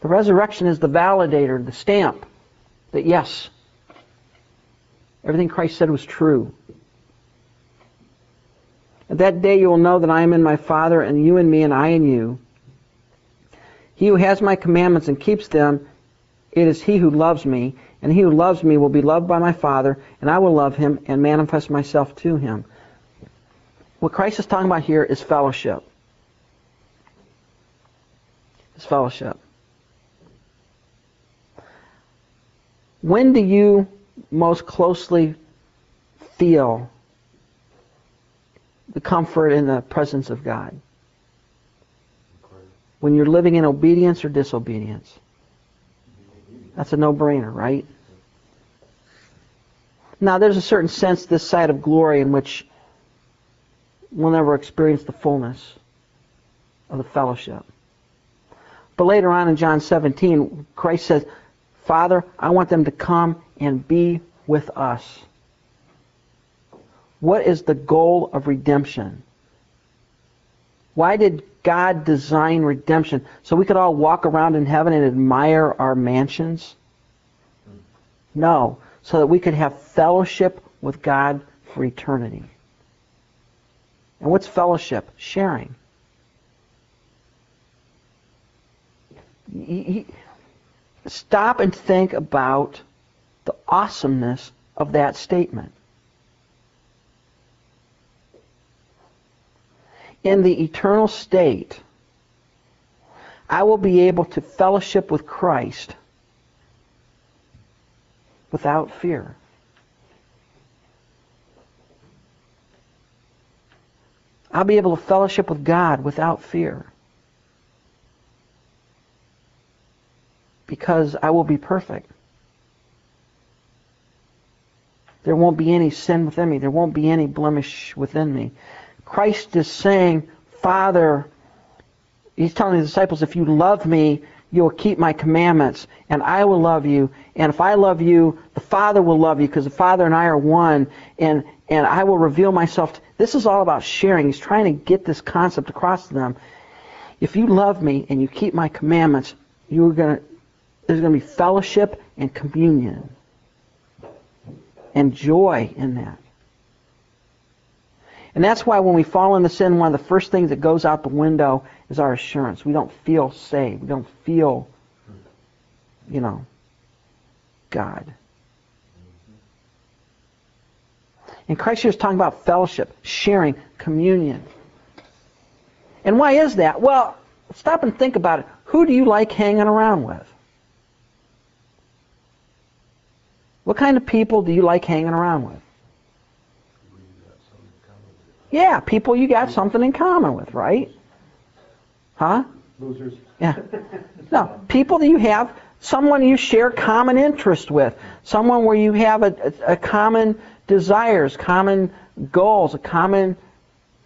The resurrection is the validator, the stamp that yes, Everything Christ said was true. At that day you will know that I am in my Father, and you in me, and I in you. He who has my commandments and keeps them, it is he who loves me, and he who loves me will be loved by my Father, and I will love him and manifest myself to him. What Christ is talking about here is fellowship. It's fellowship. When do you most closely feel the comfort in the presence of God? When you're living in obedience or disobedience? That's a no-brainer, right? Now, there's a certain sense this side of glory in which we'll never experience the fullness of the fellowship. But later on in John 17, Christ says, Father, I want them to come and be with us. What is the goal of redemption? Why did God design redemption? So we could all walk around in heaven and admire our mansions? No, so that we could have fellowship with God for eternity. And what's fellowship? Sharing. Stop and think about the awesomeness of that statement. In the eternal state, I will be able to fellowship with Christ without fear. I'll be able to fellowship with God without fear. Because I will be perfect. There won't be any sin within me. There won't be any blemish within me. Christ is saying, Father, He's telling the disciples, if you love me, you will keep my commandments, and I will love you. And if I love you, the Father will love you, because the Father and I are one, and, and I will reveal myself. To, this is all about sharing. He's trying to get this concept across to them. If you love me and you keep my commandments, you're gonna, there's to be fellowship and communion and joy in that. And that's why when we fall into sin, one of the first things that goes out the window is our assurance. We don't feel saved. We don't feel, you know, God. And Christ here is talking about fellowship, sharing, communion. And why is that? Well, stop and think about it. Who do you like hanging around with? What kind of people do you like hanging around with? Yeah, people you got something in common with, right? Huh? Losers. Yeah. No, people that you have, someone you share common interest with, someone where you have a, a, a common desires, common goals, a common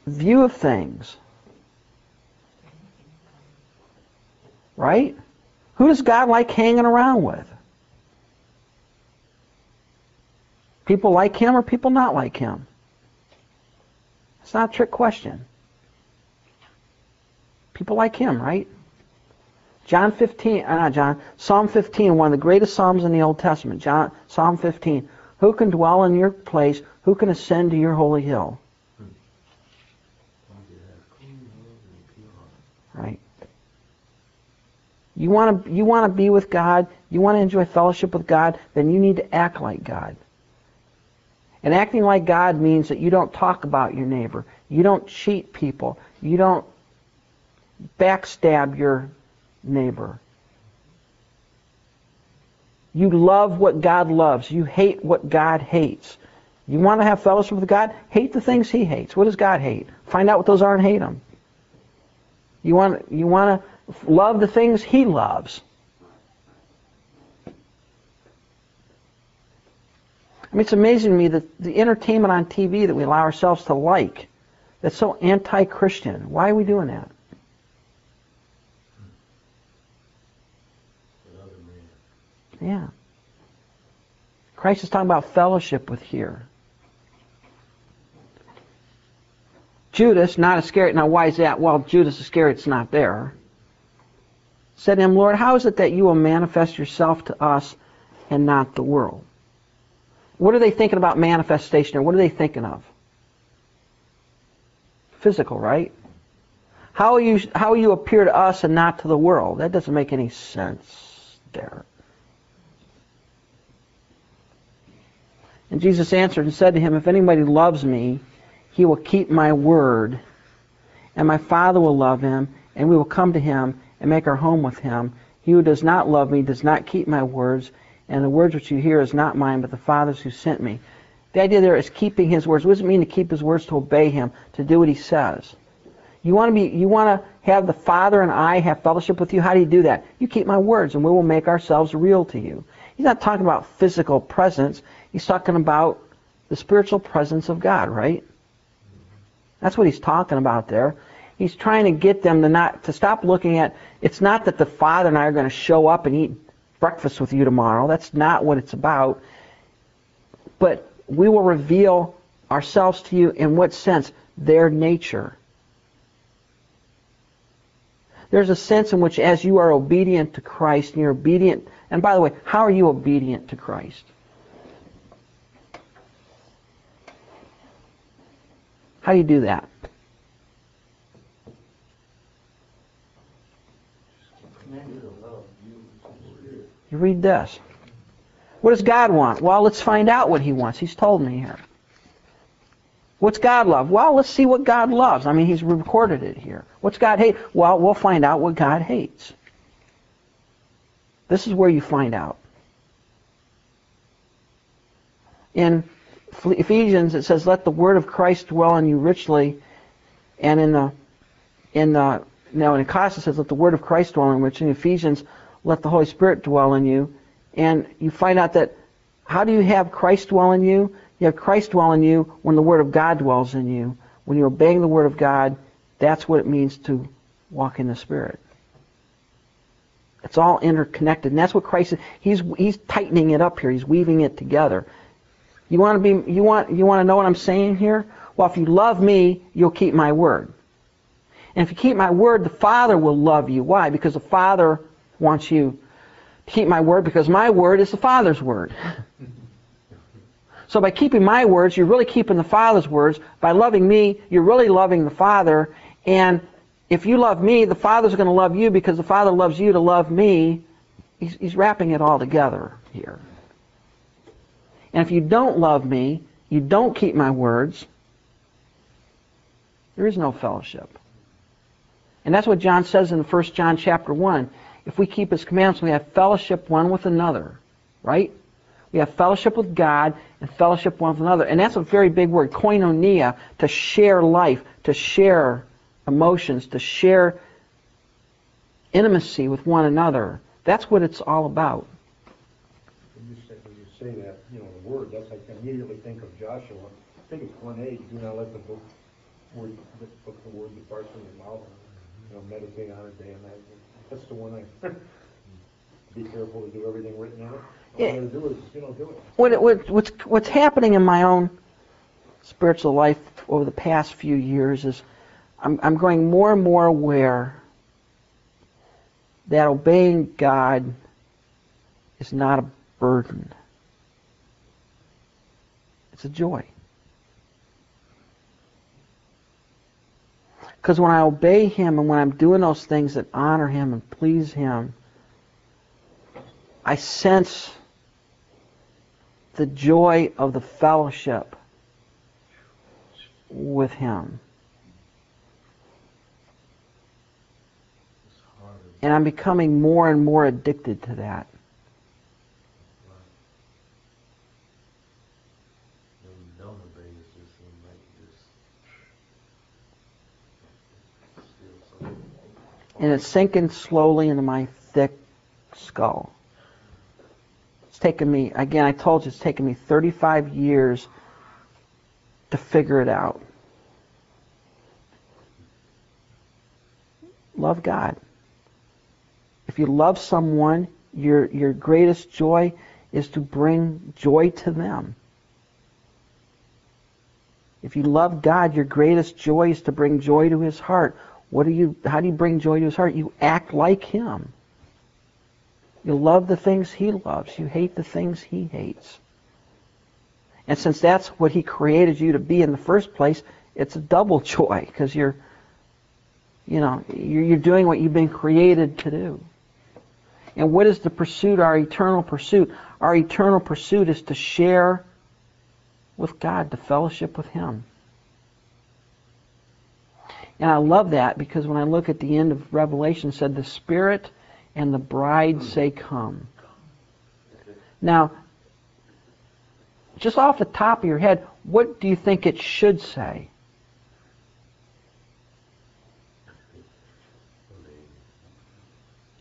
view of things. Right? Who does God like hanging around with? People like him or people not like him? It's not a trick question. People like him, right? John 15, uh, not John, Psalm 15, one of the greatest psalms in the Old Testament. John, Psalm 15. Who can dwell in your place? Who can ascend to your holy hill? Right. You want to you want to be with God, you want to enjoy fellowship with God, then you need to act like God. And acting like God means that you don't talk about your neighbor. You don't cheat people. You don't backstab your neighbor. You love what God loves. You hate what God hates. You want to have fellowship with God? Hate the things He hates. What does God hate? Find out what those are and hate them. You want, you want to love the things He loves. I mean, it's amazing to me that the entertainment on TV that we allow ourselves to like, that's so anti-Christian. Why are we doing that? Yeah. Christ is talking about fellowship with here. Judas, not Iscariot. Now, why is that? Well, Judas Iscariot's not there. Said to him, Lord, how is it that you will manifest yourself to us and not the world? What are they thinking about manifestation or what are they thinking of? Physical, right? How you how you appear to us and not to the world? That doesn't make any sense there. And Jesus answered and said to him, If anybody loves me, he will keep my word, and my Father will love him, and we will come to him and make our home with him. He who does not love me does not keep my words, and the words which you hear is not mine, but the Father's who sent me. The idea there is keeping his words. What does it mean to keep his words? To obey him, to do what he says. You want to be you want to have the Father and I have fellowship with you. How do you do that? You keep my words and we will make ourselves real to you. He's not talking about physical presence. He's talking about the spiritual presence of God, right? That's what he's talking about there. He's trying to get them to not to stop looking at it's not that the Father and I are going to show up and eat breakfast with you tomorrow. That's not what it's about. But we will reveal ourselves to you in what sense? Their nature. There's a sense in which as you are obedient to Christ and you're obedient and by the way, how are you obedient to Christ? How do you do that? You read this. What does God want? Well, let's find out what He wants. He's told me here. What's God love? Well, let's see what God loves. I mean, He's recorded it here. What's God hate? Well, we'll find out what God hates. This is where you find out. In Ephesians, it says, "Let the word of Christ dwell in you richly," and in the in the now in Colossians it says, "Let the word of Christ dwell in richly." In Ephesians, "Let the Holy Spirit dwell in you," and you find out that how do you have Christ dwell in you? You have Christ dwell in you when the Word of God dwells in you. When you're obeying the Word of God, that's what it means to walk in the Spirit. It's all interconnected, and that's what Christ is. He's he's tightening it up here. He's weaving it together. You want to be you want you want to know what I'm saying here? Well, if you love me, you'll keep my word. And if you keep my word, the Father will love you. Why? Because the Father wants you to keep my word because my word is the Father's word. So by keeping my words, you're really keeping the Father's words. By loving me, you're really loving the Father. And if you love me, the Father's going to love you because the Father loves you to love me. He's, he's wrapping it all together here. And if you don't love me, you don't keep my words, there is no fellowship. And that's what John says in 1 John chapter 1. If we keep his commandments, we have fellowship one with another. Right? We have fellowship with God and fellowship one with another. And that's a very big word, koinonia, to share life, to share emotions, to share intimacy with one another. That's what it's all about. When you say, when you say that, word, that's I immediately think of Joshua. I think it's one eight. Do not let the book, word, the book, the word depart from your mouth. You know, meditate on it day and night. That's the one I. Be careful to do everything written in it. All Yeah. do is, you know, do it. What, what, what's, what's happening in my own spiritual life over the past few years is I'm, I'm growing more and more aware that obeying God is not a burden. It's a joy. Because when I obey Him and when I'm doing those things that honor Him and please Him, I sense the joy of the fellowship with Him. And I'm becoming more and more addicted to that. When you don't obey, it just seems like you just feel so. And it's sinking slowly into my thick skull. It's taken me, again, I told you, it's taken me 35 years to figure it out. Love God. If you love someone, your, your greatest joy is to bring joy to them. If you love God, your greatest joy is to bring joy to his heart. What do you how do you bring joy to his heart? You act like him. You love the things he loves. You hate the things he hates. And since that's what he created you to be in the first place, it's a double joy because you're you know, you're, you're doing what you've been created to do. And what is the pursuit, our eternal pursuit? Our eternal pursuit is to share with God, to fellowship with Him. And I love that because when I look at the end of Revelation, said, The Spirit and the bride say, Come. Now, just off the top of your head, what do you think it should say?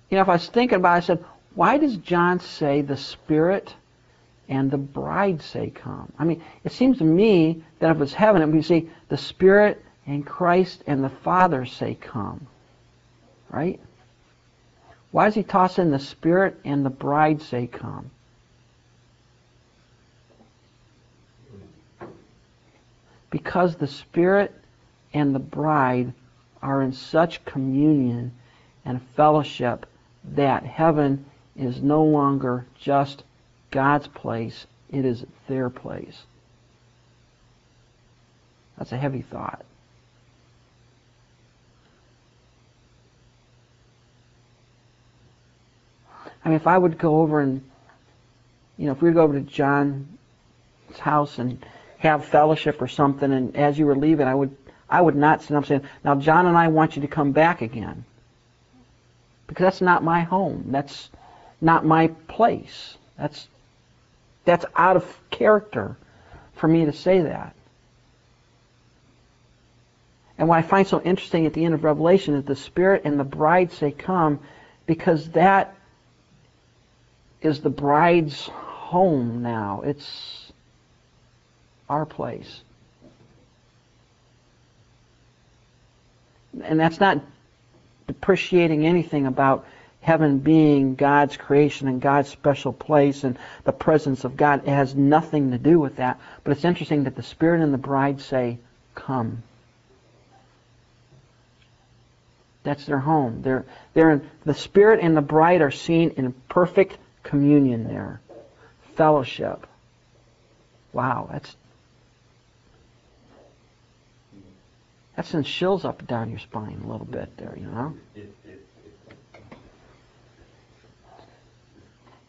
You know, if I was thinking about it, I said, why does John say the Spirit and the bride say come? I mean, it seems to me that if it's heaven, it would say the Spirit and Christ and the Father say, Come. Right? Why does he toss in the Spirit and the bride say, Come? Because the Spirit and the bride are in such communion and fellowship that heaven is no longer just God's place, it is their place. That's a heavy thought. I mean, if I would go over and, you know, if we would go over to John's house and have fellowship or something, and as you were leaving, I would, I would not sit up saying, "Now, John and I want you to come back again," because that's not my home. That's not my place. That's that's out of character for me to say that. And what I find so interesting at the end of Revelation is the Spirit and the bride say, Come, because that is the bride's home now. It's our place. And that's not depreciating anything about heaven being God's creation and God's special place and the presence of God. It has nothing to do with that. But it's interesting that the Spirit and the bride say, Come. That's their home. They're, they're in, the Spirit and the bride are seen in perfect communion there. Fellowship. Wow, that's that sends chills up and down your spine a little bit there, you know?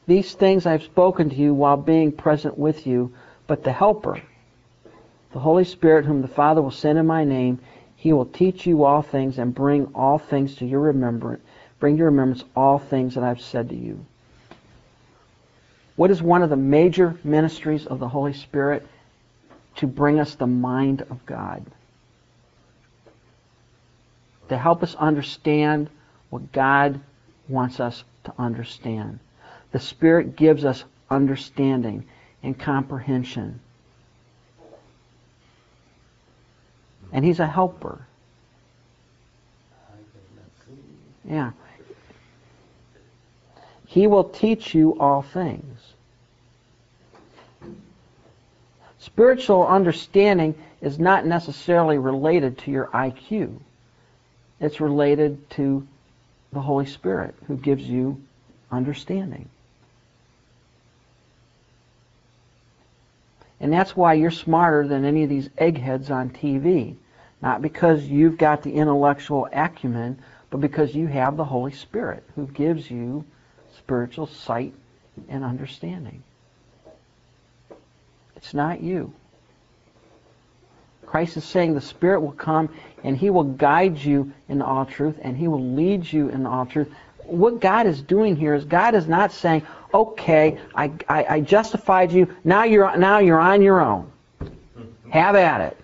These things I've spoken to you while being present with you, but the Helper, the Holy Spirit, whom the Father will send in my name, he will teach you all things and bring all things to your remembrance, bring to your remembrance all things that I've said to you. What is one of the major ministries of the Holy Spirit? To bring us the mind of God. To help us understand what God wants us to understand. The Spirit gives us understanding and comprehension. And He's a helper. Yeah. He will teach you all things. Spiritual understanding is not necessarily related to your IQ. It's related to the Holy Spirit who gives you understanding. And that's why you're smarter than any of these eggheads on TV. Not because you've got the intellectual acumen, but because you have the Holy Spirit who gives you spiritual sight and understanding. It's not you. Christ is saying the Spirit will come and He will guide you in all truth and He will lead you in all truth. What God is doing here is God is not saying, okay, I, I, I justified you, now you're, now you're on your own. Have at it.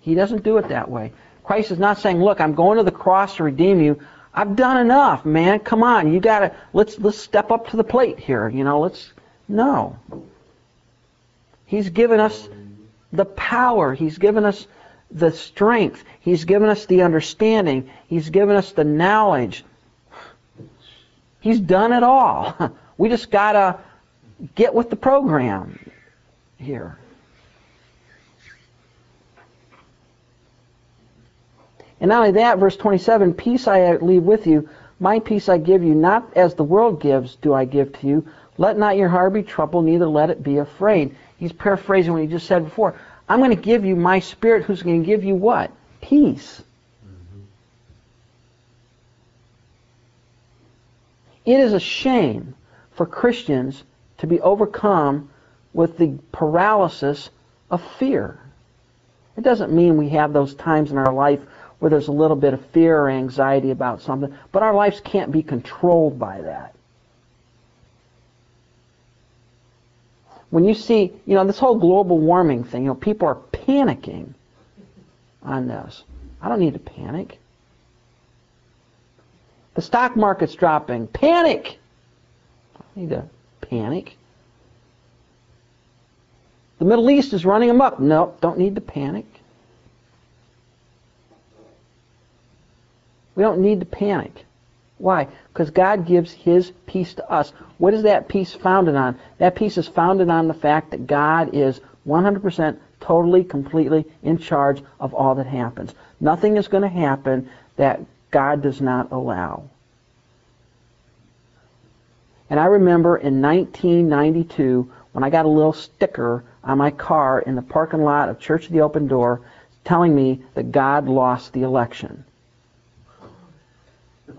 He doesn't do it that way. Christ is not saying, look, I'm going to the cross to redeem you. I've done enough, man. Come on, you gotta let's let's step up to the plate here. You know, let's no. He's given us the power. He's given us the strength. He's given us the understanding. He's given us the knowledge. He's done it all. We just gotta get with the program here. And not only that, verse 27, peace I leave with you, my peace I give you, not as the world gives do I give to you. Let not your heart be troubled, neither let it be afraid. He's paraphrasing what he just said before. I'm going to give you my spirit who's going to give you what? Peace. It is a shame for Christians to be overcome with the paralysis of fear. It doesn't mean we have those times in our life where there's a little bit of fear or anxiety about something, but our lives can't be controlled by that. When you see, you know, this whole global warming thing, you know, people are panicking on this. I don't need to panic. The stock market's dropping. Panic! I don't need to panic. The Middle East is running amok. Nope, don't need to panic. We don't need to panic. Why? Because God gives His peace to us. What is that peace founded on? That peace is founded on the fact that God is 100% totally, completely in charge of all that happens. Nothing is going to happen that God does not allow. And I remember in 1992 when I got a little sticker on my car in the parking lot of Church of the Open Door telling me that God lost the election.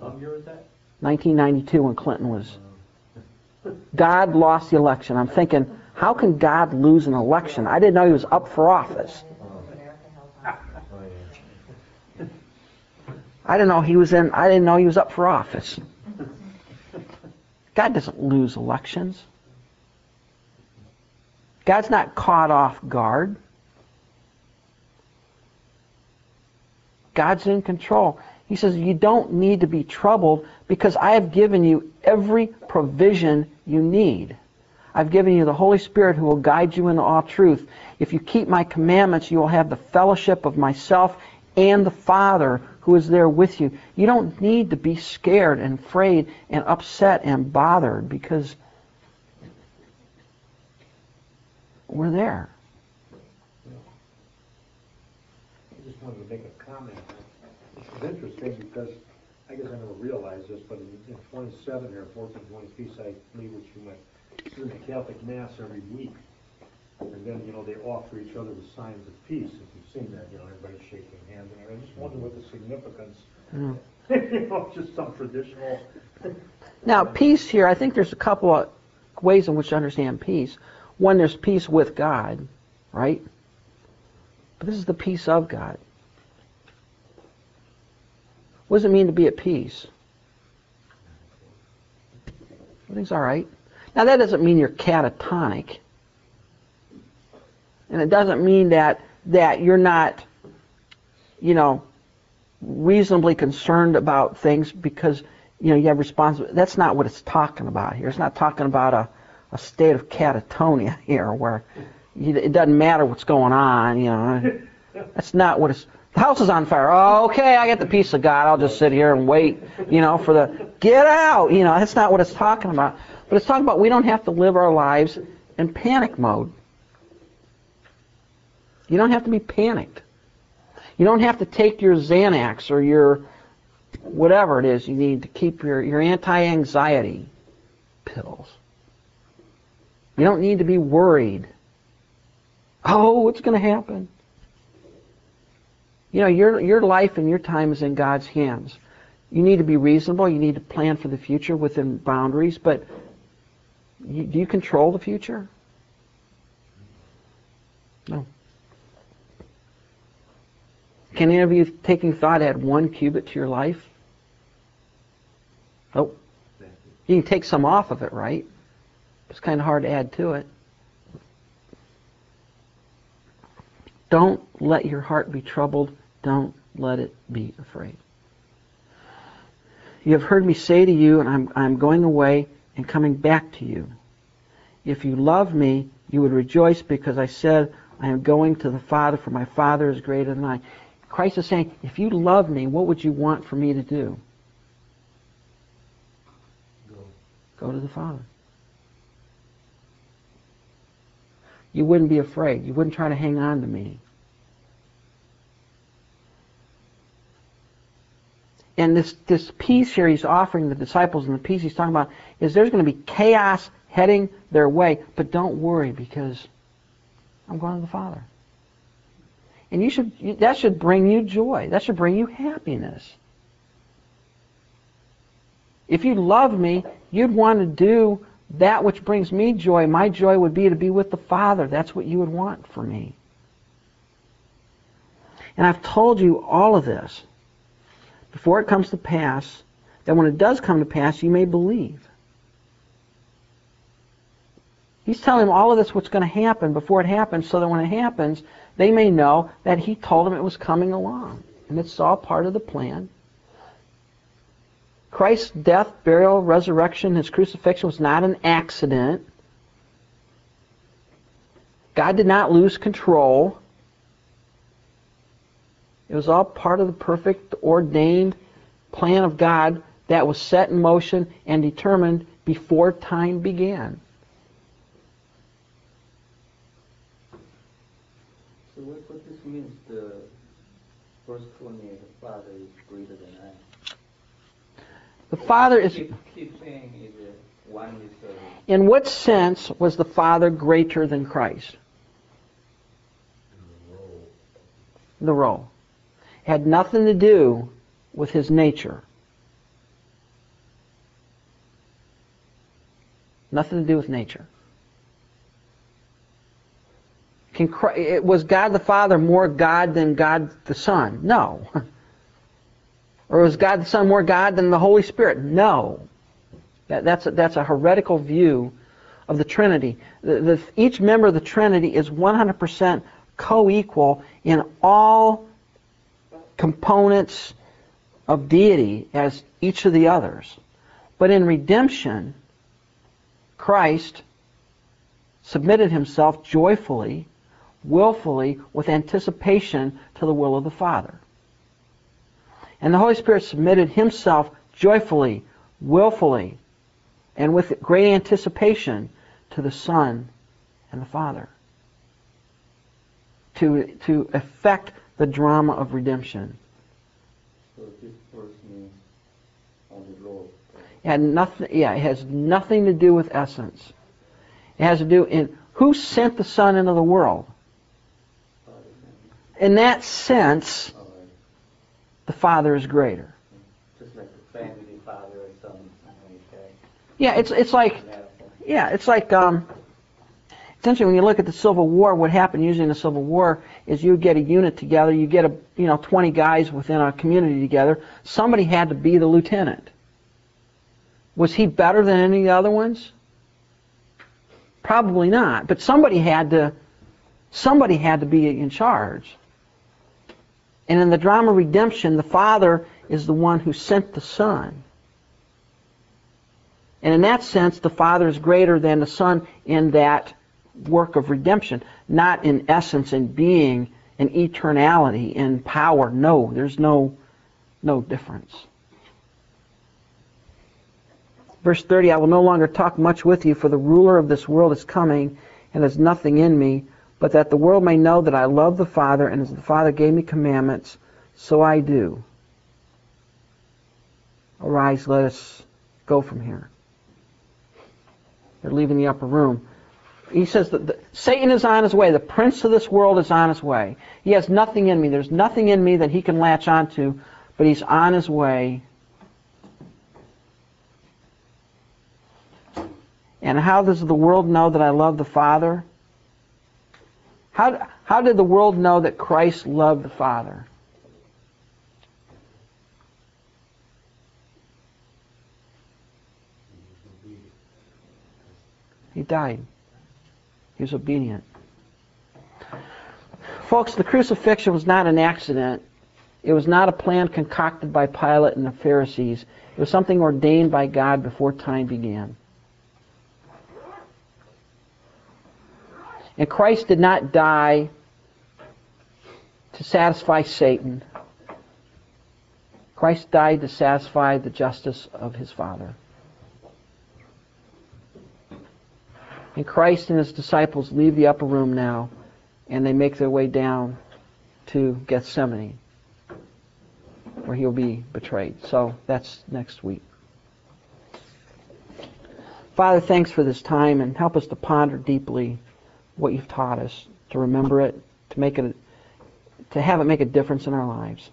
What year was that? 1992 when Clinton was. God lost the election. I'm thinking, how can God lose an election? I didn't know he was up for office. I didn't know he was in. I didn't know he was up for office. God doesn't lose elections. God's not caught off guard. God's in control. He says, You don't need to be troubled because I have given you every provision you need. I've given you the Holy Spirit who will guide you into all truth. If you keep my commandments, you will have the fellowship of myself and the Father who is there with you. You don't need to be scared and afraid and upset and bothered because we're there. I just wanted to make a comment. It's interesting because I guess I never realized this, but in, in twenty-seven or fourteen twenty feast, I believe which you went in the Catholic Mass every week. And then, you know, they offer each other the signs of peace. If you've seen that, you know, everybody's shaking hands. And I just wonder what the significance, you know, just some traditional. Now, peace here, I think there's a couple of ways in which to understand peace. One, there's peace with God, right? But this is the peace of God. What does it mean to be at peace? Everything's all right. Now, that doesn't mean you're catatonic. And it doesn't mean that, that you're not, you know, reasonably concerned about things because, you know, you have responsibility. That's not what it's talking about here. It's not talking about a, a state of catatonia here where it doesn't matter what's going on, you know. That's not what it's. The house is on fire. Oh, okay, I get the peace of God. I'll just sit here and wait, you know, for the get out. You know, that's not what it's talking about. But it's talking about we don't have to live our lives in panic mode. You don't have to be panicked. You don't have to take your Xanax or your whatever it is you need to keep your, your anti-anxiety pills. You don't need to be worried. Oh, what's going to happen? You know, your, your life and your time is in God's hands. You need to be reasonable. You need to plan for the future within boundaries, but you, do you control the future? No. Can any of you taking thought add one cubit to your life? Nope. You can take some off of it, right? It's kind of hard to add to it. Don't let your heart be troubled. Don't let it be afraid. You have heard me say to you, and I'm, I'm going away and coming back to you. If you love me, you would rejoice because I said, I am going to the Father, for my Father is greater than I. Christ is saying, if you love me, what would you want for me to do? Go. Go to the Father. You wouldn't be afraid. You wouldn't try to hang on to me. And this, this peace here he's offering the disciples and the peace he's talking about is there's going to be chaos heading their way, but don't worry because I'm going to the Father. And you should that should bring you joy. That should bring you happiness. If you love me, you'd want to do that which brings me joy. My joy would be to be with the Father. That's what you would want for me. And I've told you all of this before it comes to pass, that when it does come to pass, you may believe. He's telling them all of this what's going to happen before it happens, so that when it happens, they may know that he told them it was coming along. And it's all part of the plan. Christ's death, burial, resurrection, his crucifixion was not an accident. God did not lose control. It was all part of the perfect ordained plan of God that was set in motion and determined before time began. So what, what this means, the verse 28, the Father is greater than I. The Father is. Keep, keep saying is a uh, one is a, In what sense was the Father greater than Christ? In the role. Had nothing to do with his nature. Nothing to do with nature. Can, it- was God the Father more God than God the Son? No. Or was God the Son more God than the Holy Spirit? No. That, that's, a, that's a heretical view of the Trinity. The, the, each member of the Trinity is 100% co-equal in all components of deity as each of the others. But in redemption, Christ submitted himself joyfully, willfully, with anticipation to the will of the Father. And the Holy Spirit submitted himself joyfully, willfully, and with great anticipation to the Son and the Father. To, to effect the drama of redemption. It had nothing, yeah, it has nothing to do with essence. It has to do in who sent the Son into the world. In that sense, the Father is greater. Yeah, it's it's like Yeah, it's like um, essentially when you look at the Civil War, what happened in the Civil War is you get a unit together, you get a you know 20 guys within a community together. Somebody had to be the lieutenant. Was he better than any of the other ones? Probably not, but somebody had to somebody had to be in charge. And in the drama redemption, the Father is the one who sent the Son. And in that sense, the Father is greater than the Son in that work of redemption, not in essence and being and eternality and power. No, there's no no difference. Verse 30, I will no longer talk much with you, for the ruler of this world is coming, and has nothing in me, but that the world may know that I love the Father, and as the Father gave me commandments, so I do. Arise, let us go from here. They're leaving the upper room. He says that the, Satan is on his way. The prince of this world is on his way. He has nothing in me. There's nothing in me that he can latch onto, but he's on his way. And how does the world know that I love the Father? How, how did the world know that Christ loved the Father? He died. He was obedient. Folks, the crucifixion was not an accident. It was not a plan concocted by Pilate and the Pharisees. It was something ordained by God before time began. And Christ did not die to satisfy Satan. Christ died to satisfy the justice of his Father. And Christ and his disciples leave the upper room now, and they make their way down to Gethsemane, where he'll be betrayed. So that's next week. Father, thanks for this time, and help us to ponder deeply what you've taught us, to remember it, to make it, to have it make a difference in our lives.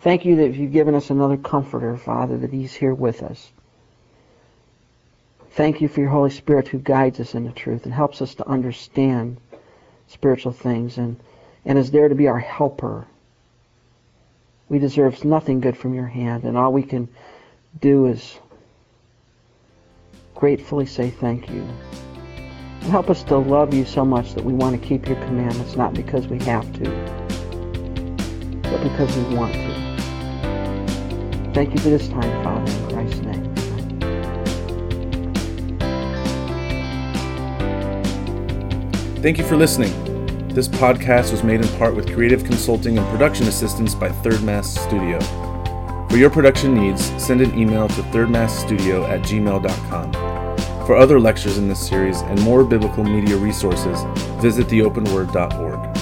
Thank you that you've given us another comforter, Father, that he's here with us. Thank you for your Holy Spirit who guides us into truth and helps us to understand spiritual things and, and is there to be our helper. We deserve nothing good from your hand, and all we can do is gratefully say thank you. And help us to love you so much that we want to keep your commandments, not because we have to, but because we want to. Thank you for this time, Father, in Christ's name. Thank you for listening. This podcast was made in part with creative consulting and production assistance by Third Mass Studio. For your production needs, send an email to thirdmassstudio at gmail.com. For other lectures in this series and more biblical media resources, visit theopenword.org.